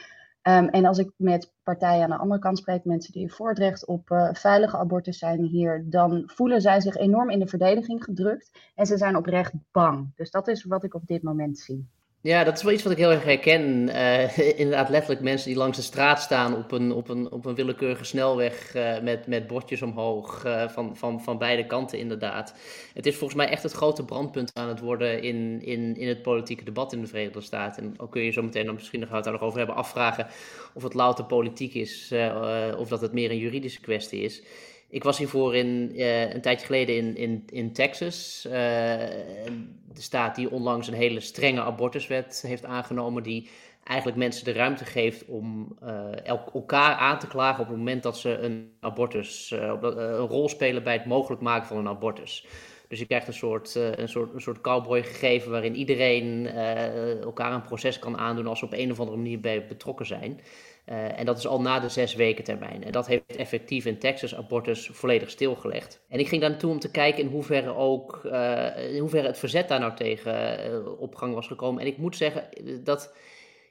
Um, en als ik met partijen aan de andere kant spreek, mensen die voor het recht op veilige abortus zijn hier, dan voelen zij zich enorm in de verdediging gedrukt en ze zijn oprecht bang. Dus dat is wat ik op dit moment zie. Ja, dat is wel iets wat ik heel erg herken. Uh, inderdaad, letterlijk mensen die langs de straat staan op een, op een, op een willekeurige snelweg uh, met, met bordjes omhoog uh, van, van, van beide kanten inderdaad. Het is volgens mij echt het grote brandpunt aan het worden in, in, in het politieke debat in de Verenigde Staten. En ook kun je zo meteen dan misschien nog, daar nog over hebben afvragen of het louter politiek is of dat het meer een juridische kwestie is. Ik was hiervoor in, uh, een tijdje geleden in, in, in Texas. Uh, de staat die onlangs een hele strenge abortuswet heeft aangenomen. Die eigenlijk mensen de ruimte geeft om uh, elkaar aan te klagen op het moment dat ze een abortus, een rol spelen bij het mogelijk maken van een abortus. Dus je krijgt een soort, een soort, een soort cowboy gegeven waarin iedereen elkaar een proces kan aandoen als ze op een of andere manier bij betrokken zijn. Uh, en dat is al na de zes weken termijn. En dat heeft effectief in Texas abortus volledig stilgelegd. En ik ging daar naartoe om te kijken in hoeverre ook uh, in hoeverre het verzet daar nou tegen uh, op gang was gekomen. En ik moet zeggen dat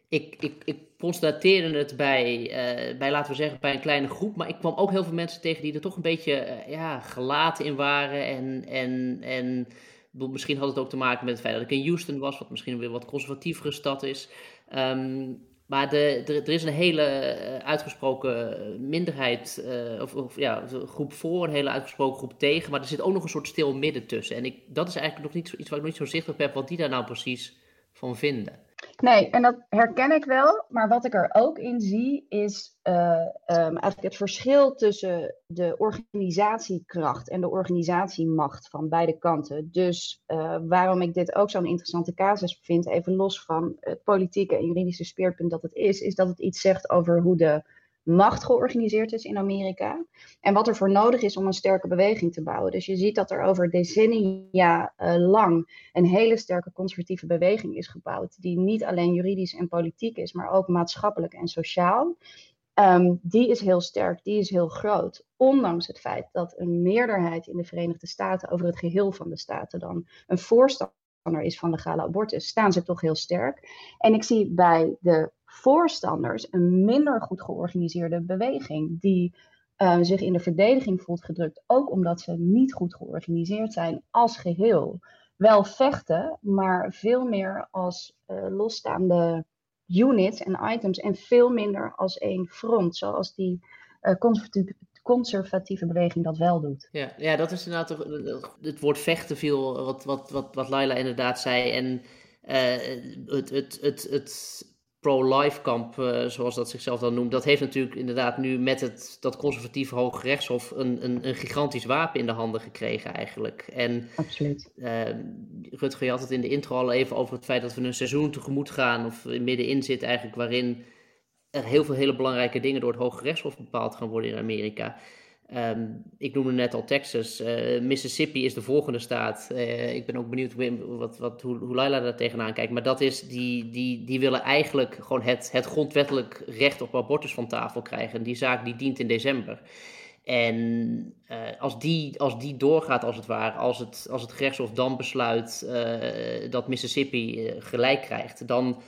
ik, ik, ik constateerde het bij, bij, laten we zeggen, bij een kleine groep. Maar ik kwam ook heel veel mensen tegen die er toch een beetje ja, gelaten in waren. En, en, en misschien had het ook te maken met het feit dat ik in Houston was, wat misschien weer wat conservatievere stad is. Um, maar de, er is een hele eh, uitgesproken minderheid, uh, of, of, ja, groep voor, een hele uitgesproken groep tegen. Maar er zit ook nog een soort stil midden tussen. En ik, dat is eigenlijk nog niet iets wat ik nog niet zo zichtbaar heb, wat die daar nou precies van vinden. Nee, en dat herken ik wel. Maar wat ik er ook in zie, is uh, um, eigenlijk het verschil tussen de organisatiekracht en de organisatiemacht van beide kanten. Dus uh, waarom ik dit ook zo'n interessante casus vind, even los van het politieke en juridische speerpunt dat het is, is dat het iets zegt over hoe de macht georganiseerd is in Amerika. En wat er voor nodig is om een sterke beweging te bouwen. Dus je ziet dat er over decennia uh, lang een hele sterke conservatieve beweging is gebouwd. Die niet alleen juridisch en politiek is, maar ook maatschappelijk en sociaal. Um, die is heel sterk, die is heel groot. Ondanks het feit dat een meerderheid in de Verenigde Staten over het geheel van de staten dan een voorstander is van legale abortus, staan ze toch heel sterk. En ik zie bij de voorstanders een minder goed georganiseerde beweging die uh, zich in de verdediging voelt gedrukt, ook omdat ze niet goed georganiseerd zijn als geheel. Wel vechten, maar veel meer als uh, losstaande units en items en veel minder als één front, zoals die conservatieve, conservatieve beweging dat wel doet. Ja, ja dat is inderdaad het woord vechten viel, wat, wat, wat, wat Laila inderdaad zei. En het, het, het, het pro-life kamp, uh, zoals dat zichzelf dan noemt, dat heeft natuurlijk inderdaad nu met het, dat conservatieve Hoge Rechtshof een, een, een gigantisch wapen in de handen gekregen eigenlijk. En, Absoluut. Uh, Rutger, je had het in de intro al even over het feit dat we een seizoen tegemoet gaan, of middenin zit eigenlijk, waarin er heel veel hele belangrijke dingen door het Hoge Rechtshof bepaald gaan worden in Amerika. Um, ik noemde net al Texas. Uh, Mississippi is de volgende staat. Uh, ik ben ook benieuwd wat, wat, hoe, hoe Laila daar tegenaan kijkt. Maar dat is, die, die, die willen eigenlijk gewoon het, het grondwettelijk recht op abortus van tafel krijgen. En die zaak die dient in december. En uh, als, die, als die doorgaat, als het ware, als het, als het gerechtshof dan besluit dat Mississippi gelijk krijgt, dan,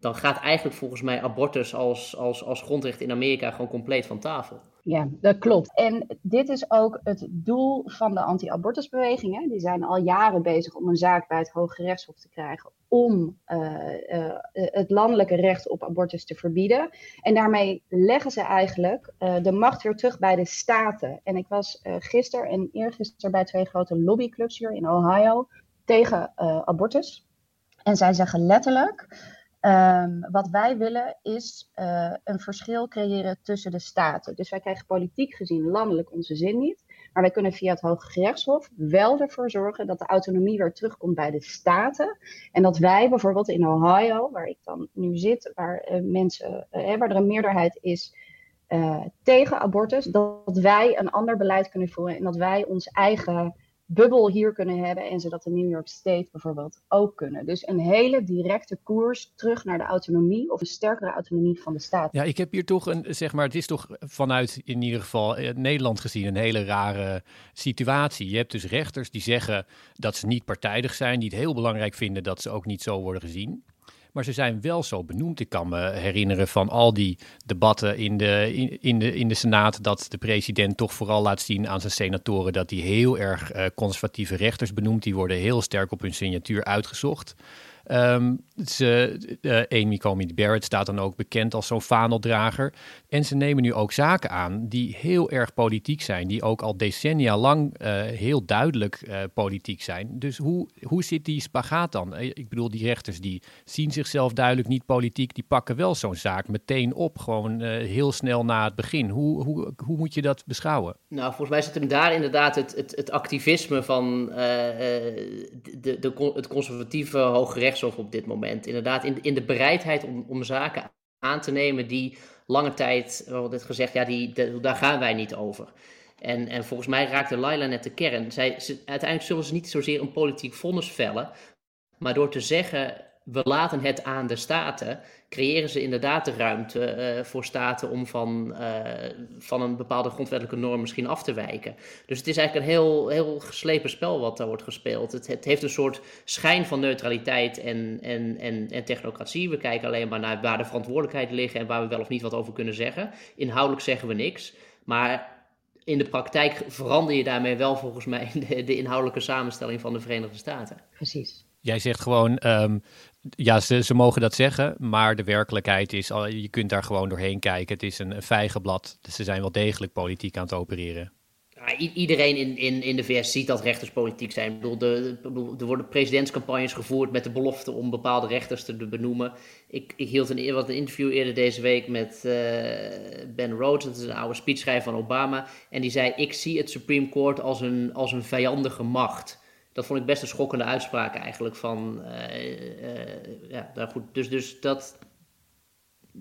dan gaat eigenlijk volgens mij abortus als, als, als grondrecht in Amerika gewoon compleet van tafel. Ja, dat klopt. En dit is ook het doel van de anti-abortusbeweging. Die zijn al jaren bezig om een zaak bij het Hoge Rechtshof te krijgen om uh, uh, het landelijke recht op abortus te verbieden. En daarmee leggen ze eigenlijk de macht weer terug bij de staten. En ik was gisteren en eergisteren bij twee grote lobbyclubs hier in Ohio tegen abortus. En zij zeggen letterlijk Um, wat wij willen is uh, een verschil creëren tussen de staten. Dus wij krijgen politiek gezien landelijk onze zin niet. Maar wij kunnen via het Hoge Gerechtshof wel ervoor zorgen dat de autonomie weer terugkomt bij de staten. En dat wij bijvoorbeeld in Ohio, waar ik dan nu zit, waar uh, mensen, uh, waar er een meerderheid is tegen abortus, dat wij een ander beleid kunnen voeren en dat wij ons eigen bubbel hier kunnen hebben en ze dat New York State bijvoorbeeld ook kunnen. Dus een hele directe koers terug naar de autonomie of een sterkere autonomie van de staat. Ja, ik heb hier toch een, zeg maar, het is toch vanuit in ieder geval eh, Nederland gezien een hele rare situatie. Je hebt dus rechters die zeggen dat ze niet partijdig zijn, die het heel belangrijk vinden dat ze ook niet zo worden gezien. Maar ze zijn wel zo benoemd. Ik kan me herinneren van al die debatten in de, in, in de, in de Senaat. dat de president toch vooral laat zien aan zijn senatoren. dat hij heel erg uh, conservatieve rechters benoemt. Die worden heel sterk op hun signatuur uitgezocht. Um, ze, uh, Amy Barrett staat dan ook bekend als zo'n vaandeldrager. En ze nemen nu ook zaken aan die heel erg politiek zijn, die ook al decennia lang uh, heel duidelijk uh, politiek zijn. Dus hoe, hoe zit die spagaat dan? Ik bedoel, die rechters die zien zichzelf duidelijk niet politiek, die pakken wel zo'n zaak meteen op, gewoon heel snel na het begin. Hoe, hoe, hoe moet je dat beschouwen? Nou, volgens mij zit hem daar inderdaad het, het, het activisme van de, de, het conservatieve Hoge Op dit moment Inderdaad, in, in de bereidheid om, om zaken aan te nemen die lange tijd, we hadden gezegd, ja, die, daar gaan wij niet over. En, en volgens mij raakte Laila net de kern. Zij, uiteindelijk zullen ze niet zozeer een politiek vonnis vellen, maar door te zeggen, we laten het aan de staten, creëren ze inderdaad de ruimte uh, voor staten om van, uh, van een bepaalde grondwettelijke norm misschien af te wijken. Dus het is eigenlijk een heel, heel geslepen spel wat daar wordt gespeeld. Het, het heeft een soort schijn van neutraliteit en, en, en, en technocratie. We kijken alleen maar naar waar de verantwoordelijkheden liggen en waar we wel of niet wat over kunnen zeggen. Inhoudelijk zeggen we niks. Maar in de praktijk verander je daarmee wel volgens mij de, de inhoudelijke samenstelling van de Verenigde Staten. Precies. Jij zegt gewoon, um, ja, ze, ze mogen dat zeggen, maar de werkelijkheid is, je kunt daar gewoon doorheen kijken. Het is een, een vijgenblad, dus ze zijn wel degelijk politiek aan het opereren. Iedereen in, in, in de VS ziet dat rechters politiek zijn. Ik bedoel, de, er worden presidentscampagnes gevoerd met de belofte om bepaalde rechters te benoemen. Ik, ik hield een, wat een interview eerder deze week met uh, Ben Rhodes, dat is een oude speechschrijver van Obama. En die zei, ik zie het Supreme Court als een, als een vijandige macht dat vond ik best een schokkende uitspraak eigenlijk. Van, uh, ja, nou goed, dus, dus dat,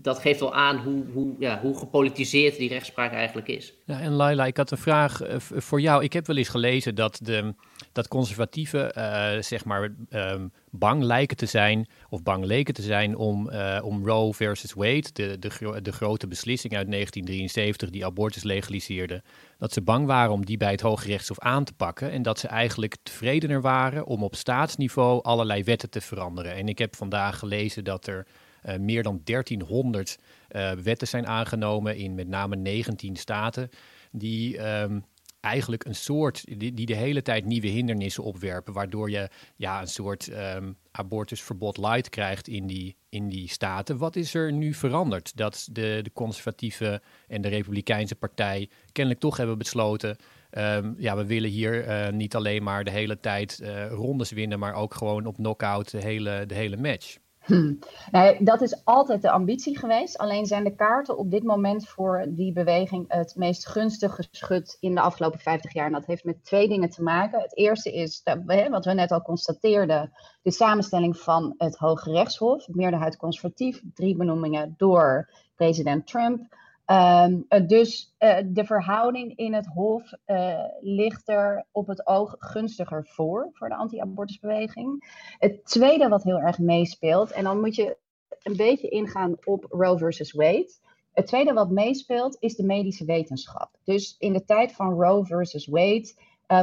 dat geeft wel aan hoe, hoe, ja, hoe gepolitiseerd die rechtspraak eigenlijk is. Ja, en Laila, ik had een vraag uh, voor jou. Ik heb wel eens gelezen dat, de, dat conservatieven uh, zeg maar um, bang lijken te zijn, of bang leken te zijn om, uh, om Roe versus Wade, de, de, de grote beslissing uit 1973 die abortus legaliseerde, dat ze bang waren om die bij het Hoge Rechtshof aan te pakken en dat ze eigenlijk tevredener waren om op staatsniveau allerlei wetten te veranderen. En ik heb vandaag gelezen dat er uh, meer dan 1300 uh, wetten zijn aangenomen in met name 19 staten, die um, eigenlijk een soort, die, die, de hele tijd nieuwe hindernissen opwerpen, waardoor je ja, een soort um, abortusverbod light krijgt in die, in die staten. Wat is er nu veranderd? Dat de, de conservatieve en de republikeinse partij kennelijk toch hebben besloten, um, ja, we willen hier uh, niet alleen maar de hele tijd rondes winnen, maar ook gewoon op knockout de hele, de hele match. Hm. Nee, dat is altijd de ambitie geweest. Alleen zijn de kaarten op dit moment voor die beweging het meest gunstige geschud in de afgelopen 50 jaar. En dat heeft met twee dingen te maken. Het eerste is, wat we net al constateerden, de samenstelling van het Hoge Rechtshof. Meerderheid conservatief, drie benoemingen door president Trump. Um, dus uh, de verhouding in het Hof uh, ligt er op het oog gunstiger voor, voor de anti-abortusbeweging. Het tweede wat heel erg meespeelt, en dan moet je een beetje ingaan op Roe versus Wade. Het tweede wat meespeelt is de medische wetenschap. Dus in de tijd van Roe versus Wade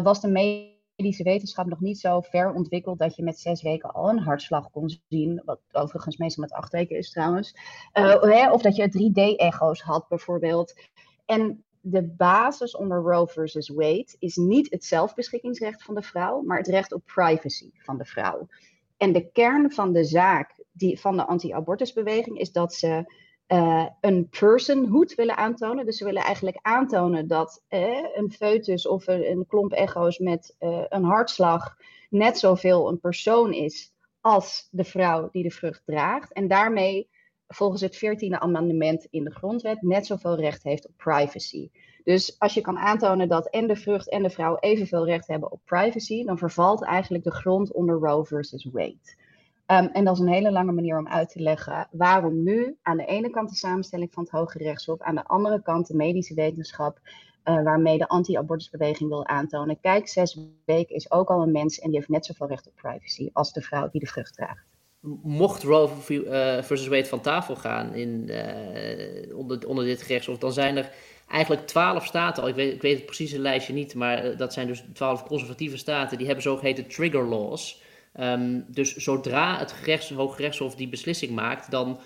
was de medische medische wetenschap nog niet zo ver ontwikkeld dat je met zes weken al een hartslag kon zien. Wat overigens meestal met acht weken is trouwens. Uh, of dat je 3D-echo's had bijvoorbeeld. En de basis onder Roe versus Wade is niet het zelfbeschikkingsrecht van de vrouw, maar het recht op privacy van de vrouw. En de kern van de zaak die, van de anti-abortusbeweging is dat ze uh, een personhood willen aantonen. Dus ze willen eigenlijk aantonen dat uh, een foetus of een, klomp echo's met uh, een hartslag net zoveel een persoon is als de vrouw die de vrucht draagt. En daarmee volgens het 14e amendement in de grondwet net zoveel recht heeft op privacy. Dus als je kan aantonen dat en de vrucht en de vrouw evenveel recht hebben op privacy, dan vervalt eigenlijk de grond onder Roe versus Wade. Um, en dat is een hele lange manier om uit te leggen waarom nu aan de ene kant de samenstelling van het Hoge Rechtshof, aan de andere kant de medische wetenschap, uh, waarmee de anti-abortusbeweging wil aantonen. Kijk, zes weken is ook al een mens en die heeft net zoveel recht op privacy als de vrouw die de vrucht draagt. Mocht Roe uh, versus Wade van tafel gaan in, uh, onder, onder dit gerechtshof, dan zijn er eigenlijk twaalf staten al. Ik weet, ik weet het precieze lijstje niet, maar dat zijn dus twaalf conservatieve staten. Die hebben zogeheten trigger laws. Um, dus zodra het gerechts, Hooggerechtshof die beslissing maakt, dan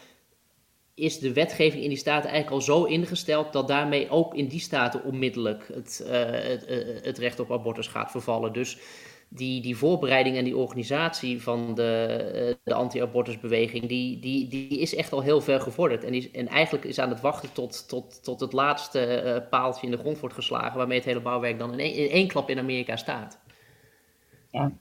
is de wetgeving in die staten eigenlijk al zo ingesteld dat daarmee ook in die staten onmiddellijk het, uh, het, uh, het, recht op abortus gaat vervallen. Dus die, die voorbereiding en die organisatie van de, uh, de anti-abortusbeweging, die, die, die is echt al heel ver gevorderd. En, en eigenlijk is aan het wachten tot, tot, tot het laatste paaltje in de grond wordt geslagen, waarmee het hele bouwwerk dan in één, in één klap in Amerika staat. Ja,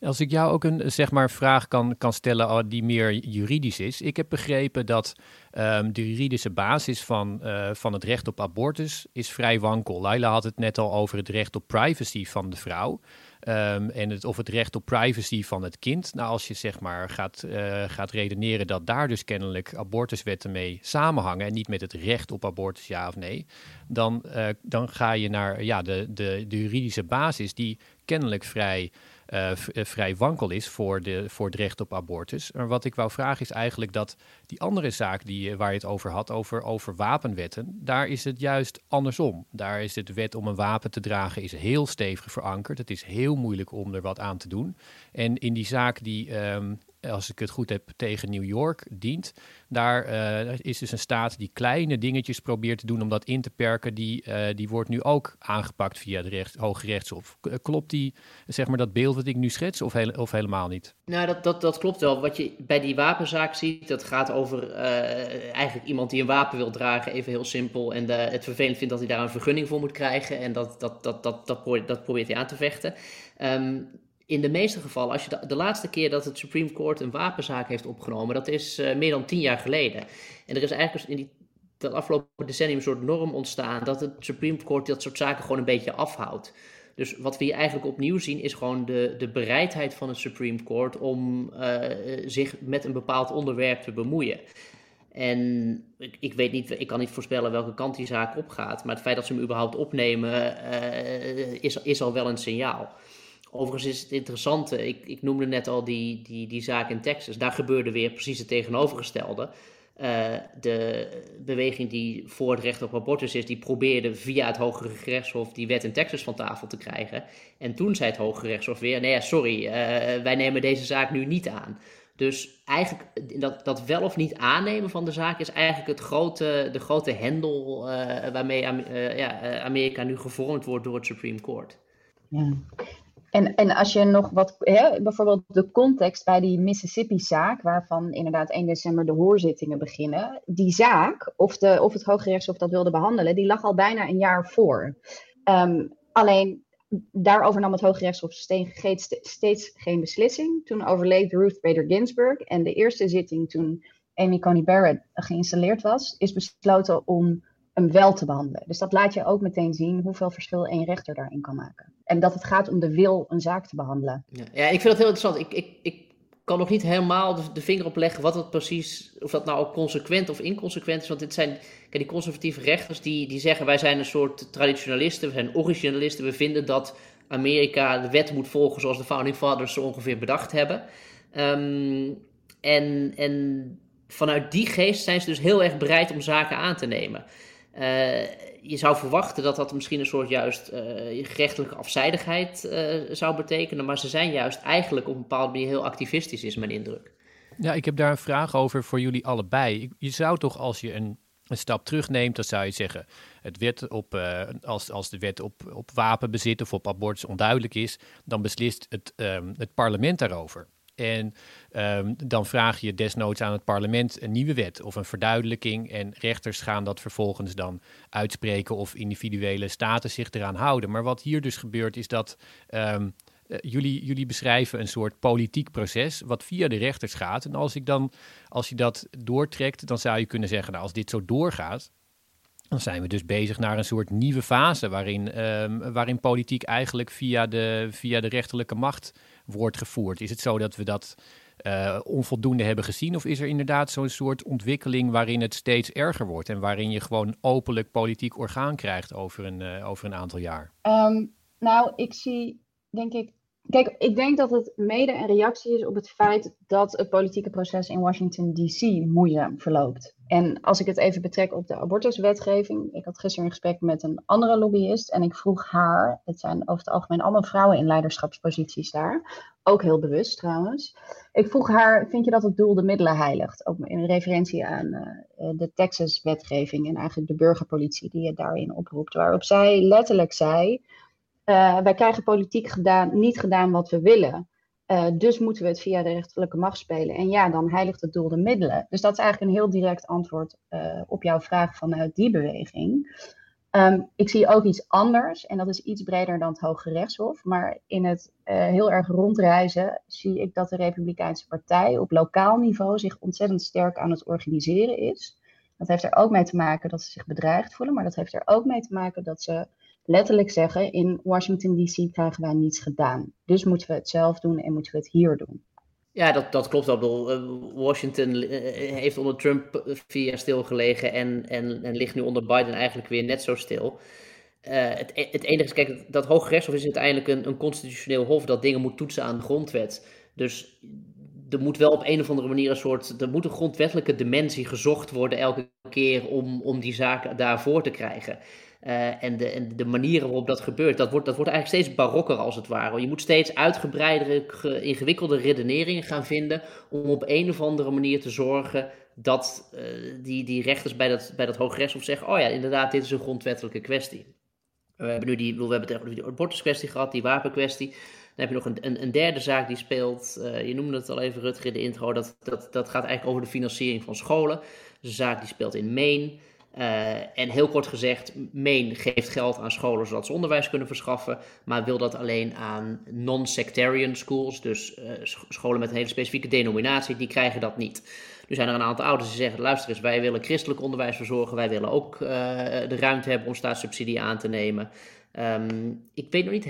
als ik jou ook een zeg maar, vraag kan, kan stellen oh, die meer juridisch is. Ik heb begrepen dat um, de juridische basis van, uh, van het recht op abortus is vrij wankel. Laila had het net al over het recht op privacy van de vrouw. Um, en het, of het recht op privacy van het kind. Nou, als je zeg maar gaat, uh, gaat redeneren dat daar dus kennelijk abortuswetten mee samenhangen en niet met het recht op abortus, ja of nee, dan, uh, dan ga je naar ja, de, de juridische basis die kennelijk vrij uh, vrij wankel is voor, de, voor het recht op abortus. Maar wat ik wou vragen is eigenlijk dat die andere zaak die, waar je het over had, over, over wapenwetten, daar is het juist andersom. Daar is het wet om een wapen te dragen is heel stevig verankerd. Het is heel moeilijk om er wat aan te doen. En in die zaak die um, als ik het goed heb, tegen New York dient. Daar uh, is dus een staat die kleine dingetjes probeert te doen om dat in te perken. Die, uh, die wordt nu ook aangepakt via de recht, Hoge Rechtshof. Klopt die, zeg maar, dat beeld dat ik nu schets of, of helemaal niet? Nou, dat, dat, dat klopt wel. Wat je bij die wapenzaak ziet, dat gaat over eigenlijk iemand die een wapen wil dragen, even heel simpel. En het vervelend vindt dat hij daar een vergunning voor moet krijgen. En dat, dat, dat, dat, dat, probeert, dat probeert hij aan te vechten. Um, in de meeste gevallen, als je de, laatste keer dat het Supreme Court een wapenzaak heeft opgenomen, dat is uh, meer dan tien jaar geleden. En er is eigenlijk in die, dat afgelopen decennium een soort norm ontstaan dat het Supreme Court dat soort zaken gewoon een beetje afhoudt. Dus wat we hier eigenlijk opnieuw zien is gewoon de, de bereidheid van het Supreme Court om uh, zich met een bepaald onderwerp te bemoeien. En ik, ik, weet niet, ik kan niet voorspellen welke kant die zaak opgaat, maar het feit dat ze hem überhaupt opnemen is, is al wel een signaal. Overigens is het interessante, ik, ik noemde net al die, die, die zaak in Texas. Daar gebeurde weer precies het tegenovergestelde. Uh, de beweging die voor het recht op abortus is, die probeerde via het Hogere Gerechtshof die wet in Texas van tafel te krijgen. En toen zei het Hogere Gerechtshof weer: nee, sorry, uh, wij nemen deze zaak nu niet aan. Dus eigenlijk dat, dat wel of niet aannemen van de zaak is eigenlijk het grote, de grote hendel uh, waarmee ja, Amerika nu gevormd wordt door het Supreme Court. Ja. En, en als je nog wat, hè, bijvoorbeeld de context bij die Mississippi-zaak, waarvan inderdaad 1 december de hoorzittingen beginnen, die zaak, of, de, of het Hooggerechtshof dat wilde behandelen, die lag al bijna een jaar voor. Um, alleen daarover nam het Hooggerechtshof steeds geen beslissing. Toen overleed Ruth Bader Ginsburg en de eerste zitting toen Amy Coney Barrett geïnstalleerd was, is besloten om hem wel te behandelen. Dus dat laat je ook meteen zien hoeveel verschil één rechter daarin kan maken. En dat het gaat om de wil een zaak te behandelen. Ja, ik vind dat heel interessant. Ik, ik, ik kan nog niet helemaal de, vinger op leggen wat het precies, of dat nou ook consequent of inconsequent is. Want dit zijn, die conservatieve rechters die, die zeggen wij zijn een soort traditionalisten, we zijn originalisten. We vinden dat Amerika de wet moet volgen zoals de Founding Fathers zo ongeveer bedacht hebben. Um, en, en vanuit die geest zijn ze dus heel erg bereid om zaken aan te nemen. Uh, je zou verwachten dat dat misschien een soort juist uh, gerechtelijke afzijdigheid uh, zou betekenen, maar ze zijn juist eigenlijk op een bepaalde manier heel activistisch, is mijn indruk. Ja, ik heb daar een vraag over voor jullie allebei. Je zou toch als je een een stap terugneemt, dan zou je zeggen: het wet op, als, als de wet op, op wapenbezit of op abortus onduidelijk is, dan beslist het, um, het parlement daarover. En um, dan vraag je desnoods aan het parlement een nieuwe wet of een verduidelijking. En rechters gaan dat vervolgens dan uitspreken of individuele staten zich eraan houden. Maar wat hier dus gebeurt is dat um, uh, jullie, jullie beschrijven een soort politiek proces wat via de rechters gaat. En als, ik dan, als je dat doortrekt, dan zou je kunnen zeggen, nou, als dit zo doorgaat, dan zijn we dus bezig naar een soort nieuwe fase waarin, um, waarin politiek eigenlijk via de, via de rechterlijke macht wordt gevoerd. Is het zo dat we dat uh, onvoldoende hebben gezien? Of is er inderdaad zo'n soort ontwikkeling waarin het steeds erger wordt en waarin je gewoon openlijk politiek orgaan krijgt over een, uh, over een aantal jaar? Um, nou, ik zie denk ik Kijk, ik denk dat het mede een reactie is op het feit dat het politieke proces in Washington DC moeizaam verloopt. En als ik het even betrek op de abortuswetgeving. Ik had gisteren een gesprek met een andere lobbyist en ik vroeg haar, het zijn over het algemeen allemaal vrouwen in leiderschapsposities daar, ook heel bewust trouwens. Ik vroeg haar, vind je dat het doel de middelen heiligt? Ook in referentie aan uh, de Texas-wetgeving en eigenlijk de burgerpolitie die je daarin oproept. Waarop zij letterlijk zei, uh, wij krijgen politiek gedaan, niet gedaan wat we willen. Uh, dus moeten we het via de rechterlijke macht spelen. En ja, dan heiligt het doel de middelen. Dus dat is eigenlijk een heel direct antwoord uh, op jouw vraag vanuit die beweging. Um, ik zie ook iets anders, en dat is iets breder dan het Hoge Rechtshof. Maar in het heel erg rondreizen zie ik dat de Republikeinse Partij op lokaal niveau zich ontzettend sterk aan het organiseren is. Dat heeft er ook mee te maken dat ze zich bedreigd voelen, maar dat heeft er ook mee te maken dat ze letterlijk zeggen: in Washington DC krijgen wij niets gedaan. Dus moeten we het zelf doen en moeten we het hier doen. Ja, dat, dat klopt wel. Eh, Washington eh, heeft onder Trump vier jaar stilgelegen en, en, en ligt nu onder Biden eigenlijk weer net zo stil. Het, e-, het enige is, kijk, dat Hoge Rechtshof is uiteindelijk een, een constitutioneel hof dat dingen moet toetsen aan de grondwet. Dus er moet wel op een of andere manier een soort. Er moet een grondwettelijke dimensie gezocht worden elke keer om, om die zaak daarvoor te krijgen. Uh, en, de, en de manieren waarop dat gebeurt, dat wordt, dat wordt eigenlijk steeds barokker als het ware. Je moet steeds uitgebreidere, ingewikkelde redeneringen gaan vinden om op een of andere manier te zorgen dat uh, die, die rechters bij dat, bij dat Hooggerechtshof zeggen, oh ja, inderdaad, dit is een grondwettelijke kwestie. We hebben nu die, we hebben over die abortuskwestie gehad, die wapenkwestie. Dan heb je nog een, een, derde zaak die speelt, uh, je noemde het al even Rutger in de intro, dat, dat, dat gaat eigenlijk over de financiering van scholen. Dus een zaak die speelt in Maine. Uh, en heel kort gezegd, Maine geeft geld aan scholen zodat ze onderwijs kunnen verschaffen, maar wil dat alleen aan non-sectarian schools, dus uh, scholen met een hele specifieke denominatie, die krijgen dat niet. Nu zijn er een aantal ouders die zeggen, luister eens, wij willen christelijk onderwijs verzorgen, wij willen ook uh, de ruimte hebben om staatssubsidie aan te nemen. Um, ik weet nog niet,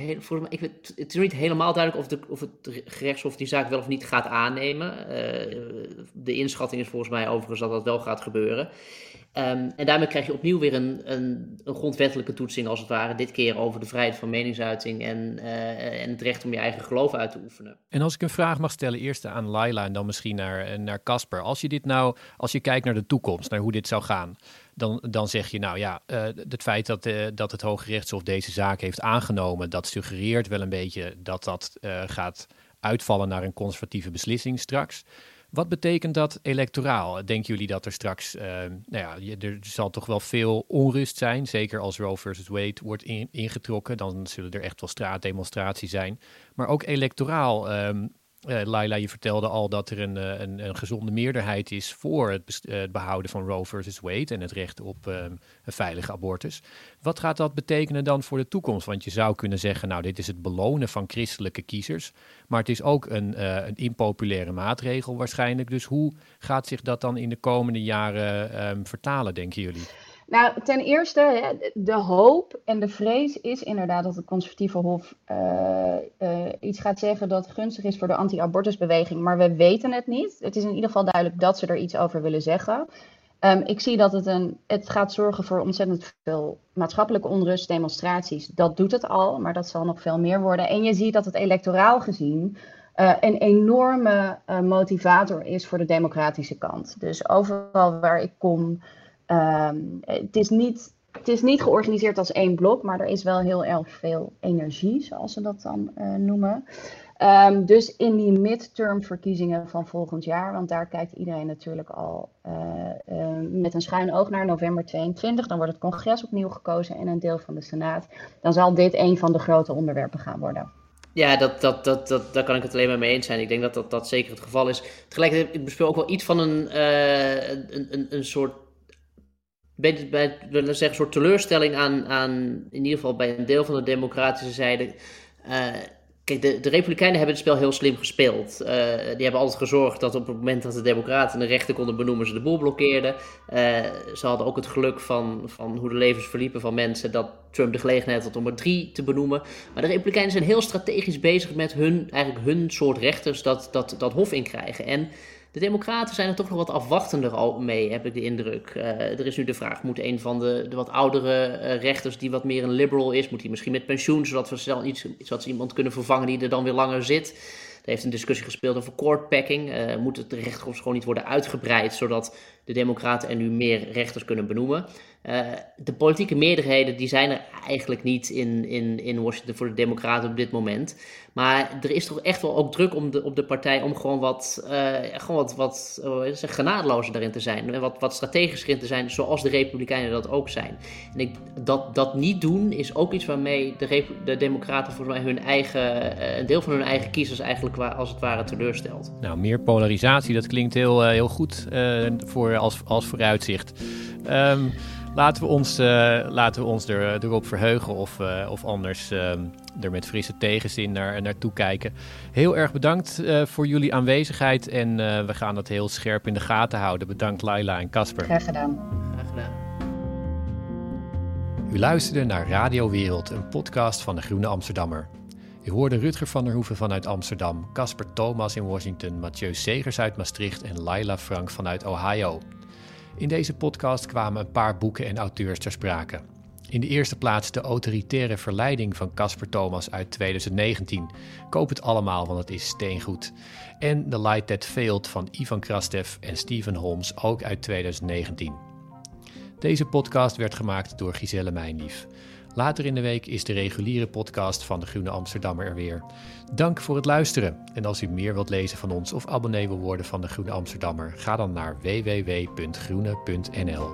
ik weet, het is nog niet helemaal duidelijk of, de, of het gerechtshof die zaak wel of niet gaat aannemen. De inschatting is volgens mij overigens dat dat wel gaat gebeuren. Um, en daarmee krijg je opnieuw weer een, een, een, grondwettelijke toetsing, als het ware. Dit keer over de vrijheid van meningsuiting en, uh, en het recht om je eigen geloof uit te oefenen. En als ik een vraag mag stellen, eerst aan Laila en dan misschien naar Casper. Als je dit nou, als je kijkt naar de toekomst, naar hoe dit zou gaan, dan, dan zeg je, nou ja, uh, het feit dat, uh, dat het Hoge Rechtshof deze zaak heeft aangenomen, dat suggereert wel een beetje dat dat gaat uitvallen naar een conservatieve beslissing straks. Wat betekent dat electoraal? Denken jullie dat er straks, uh, nou ja, er zal toch wel veel onrust zijn, zeker als Roe versus Wade wordt in, ingetrokken, dan zullen er echt wel straatdemonstraties zijn. Maar ook electoraal, um, uh, Laila, je vertelde al dat er een, een, een gezonde meerderheid is voor het, het, behouden van Roe versus Wade en het recht op um, een veilige abortus. Wat gaat dat betekenen dan voor de toekomst? Want je zou kunnen zeggen, nou, dit is het belonen van christelijke kiezers, maar het is ook een, een impopulaire maatregel waarschijnlijk. Dus hoe gaat zich dat dan in de komende jaren um, vertalen, denken jullie? Nou, ten eerste, de hoop en de vrees is inderdaad dat het conservatieve hof uh, uh, iets gaat zeggen dat gunstig is voor de anti-abortusbeweging, maar we weten het niet. Het is in ieder geval duidelijk dat ze er iets over willen zeggen. Um, ik zie dat het, een, het gaat zorgen voor ontzettend veel maatschappelijke onrust, demonstraties. Dat doet het al, maar dat zal nog veel meer worden. En je ziet dat het electoraal gezien uh, een enorme motivator is voor de democratische kant. Dus overal waar ik kom. Um, het, is niet, het is niet georganiseerd als één blok, maar er is wel heel erg veel energie, zoals ze dat dan uh, noemen. Ehm, dus in die midterm verkiezingen van volgend jaar, want daar kijkt iedereen natuurlijk al uh, uh, met een schuin oog naar november 22. Dan wordt het congres opnieuw gekozen en een deel van de Senaat. Dan zal dit een van de grote onderwerpen gaan worden. Ja, dat, dat, dat, dat, daar kan ik het alleen maar mee eens zijn. Ik denk dat dat, dat zeker het geval is. Tegelijkertijd, ik bespeel ook wel iets van een, een, een, een soort bij, bij, zeggen, een soort teleurstelling aan, aan, in ieder geval bij een deel van de democratische zijde. Uh, kijk, de, de Republikeinen hebben het spel heel slim gespeeld. Uh, die hebben altijd gezorgd dat op het moment dat de Democraten de rechter konden benoemen, ze de boel blokkeerden. Uh, ze hadden ook het geluk van, van hoe de levens verliepen van mensen, dat Trump de gelegenheid had om er drie te benoemen. Maar de Republikeinen zijn heel strategisch bezig met hun, eigenlijk hun soort rechters dat, dat, dat hof inkrijgen. En de Democraten zijn er toch nog wat afwachtender al mee, heb ik de indruk. Uh, er is nu de vraag: moet een van de, de wat oudere uh, rechters, die wat meer een liberal is, moet hij misschien met pensioen, zodat we snel iets, zodat ze iemand kunnen vervangen die er dan weer langer zit? Er heeft een discussie gespeeld over courtpacking. Uh, moet het rechterhof gewoon niet worden uitgebreid, zodat de Democraten er nu meer rechters kunnen benoemen? Uh, de politieke meerderheden die zijn er eigenlijk niet in, in, in Washington voor de Democraten op dit moment. Maar er is toch echt wel ook druk om de, op de partij om gewoon wat, uh, gewoon wat, wat uh, genadelozer daarin te zijn. En wat, wat strategischer in te zijn, zoals de Republikeinen dat ook zijn. En ik, dat, dat niet doen is ook iets waarmee de, de Democraten volgens mij hun eigen, een deel van hun eigen kiezers eigenlijk als het ware teleurstelt. Nou, meer polarisatie, dat klinkt heel, heel goed voor, als, als vooruitzicht. Um, Laten we ons, uh, laten we ons er, erop verheugen of, uh, of anders uh, er met frisse tegenzin naar, naartoe kijken. Heel erg bedankt voor jullie aanwezigheid en we gaan dat heel scherp in de gaten houden. Bedankt Laila en Casper. Graag gedaan. Graag gedaan. U luisterde naar Radio Wereld, een podcast van de Groene Amsterdammer. U hoorde Rutger van der Hoeven vanuit Amsterdam, Casper Thomas in Washington, Mathieu Segers uit Maastricht en Laila Frank vanuit Ohio. In deze podcast kwamen een paar boeken en auteurs ter sprake. In de eerste plaats De Autoritaire Verleiding van Casper Thomas uit 2019. Koop het allemaal, want het is steengoed. En The Light That Failed van Ivan Krastev en Stephen Holmes, ook uit 2019. Deze podcast werd gemaakt door Giselle Mijnlief. Later in de week is de reguliere podcast van de Groene Amsterdammer er weer. Dank voor het luisteren. En als u meer wilt lezen van ons of abonnee wil worden van de Groene Amsterdammer, ga dan naar www.groene.nl.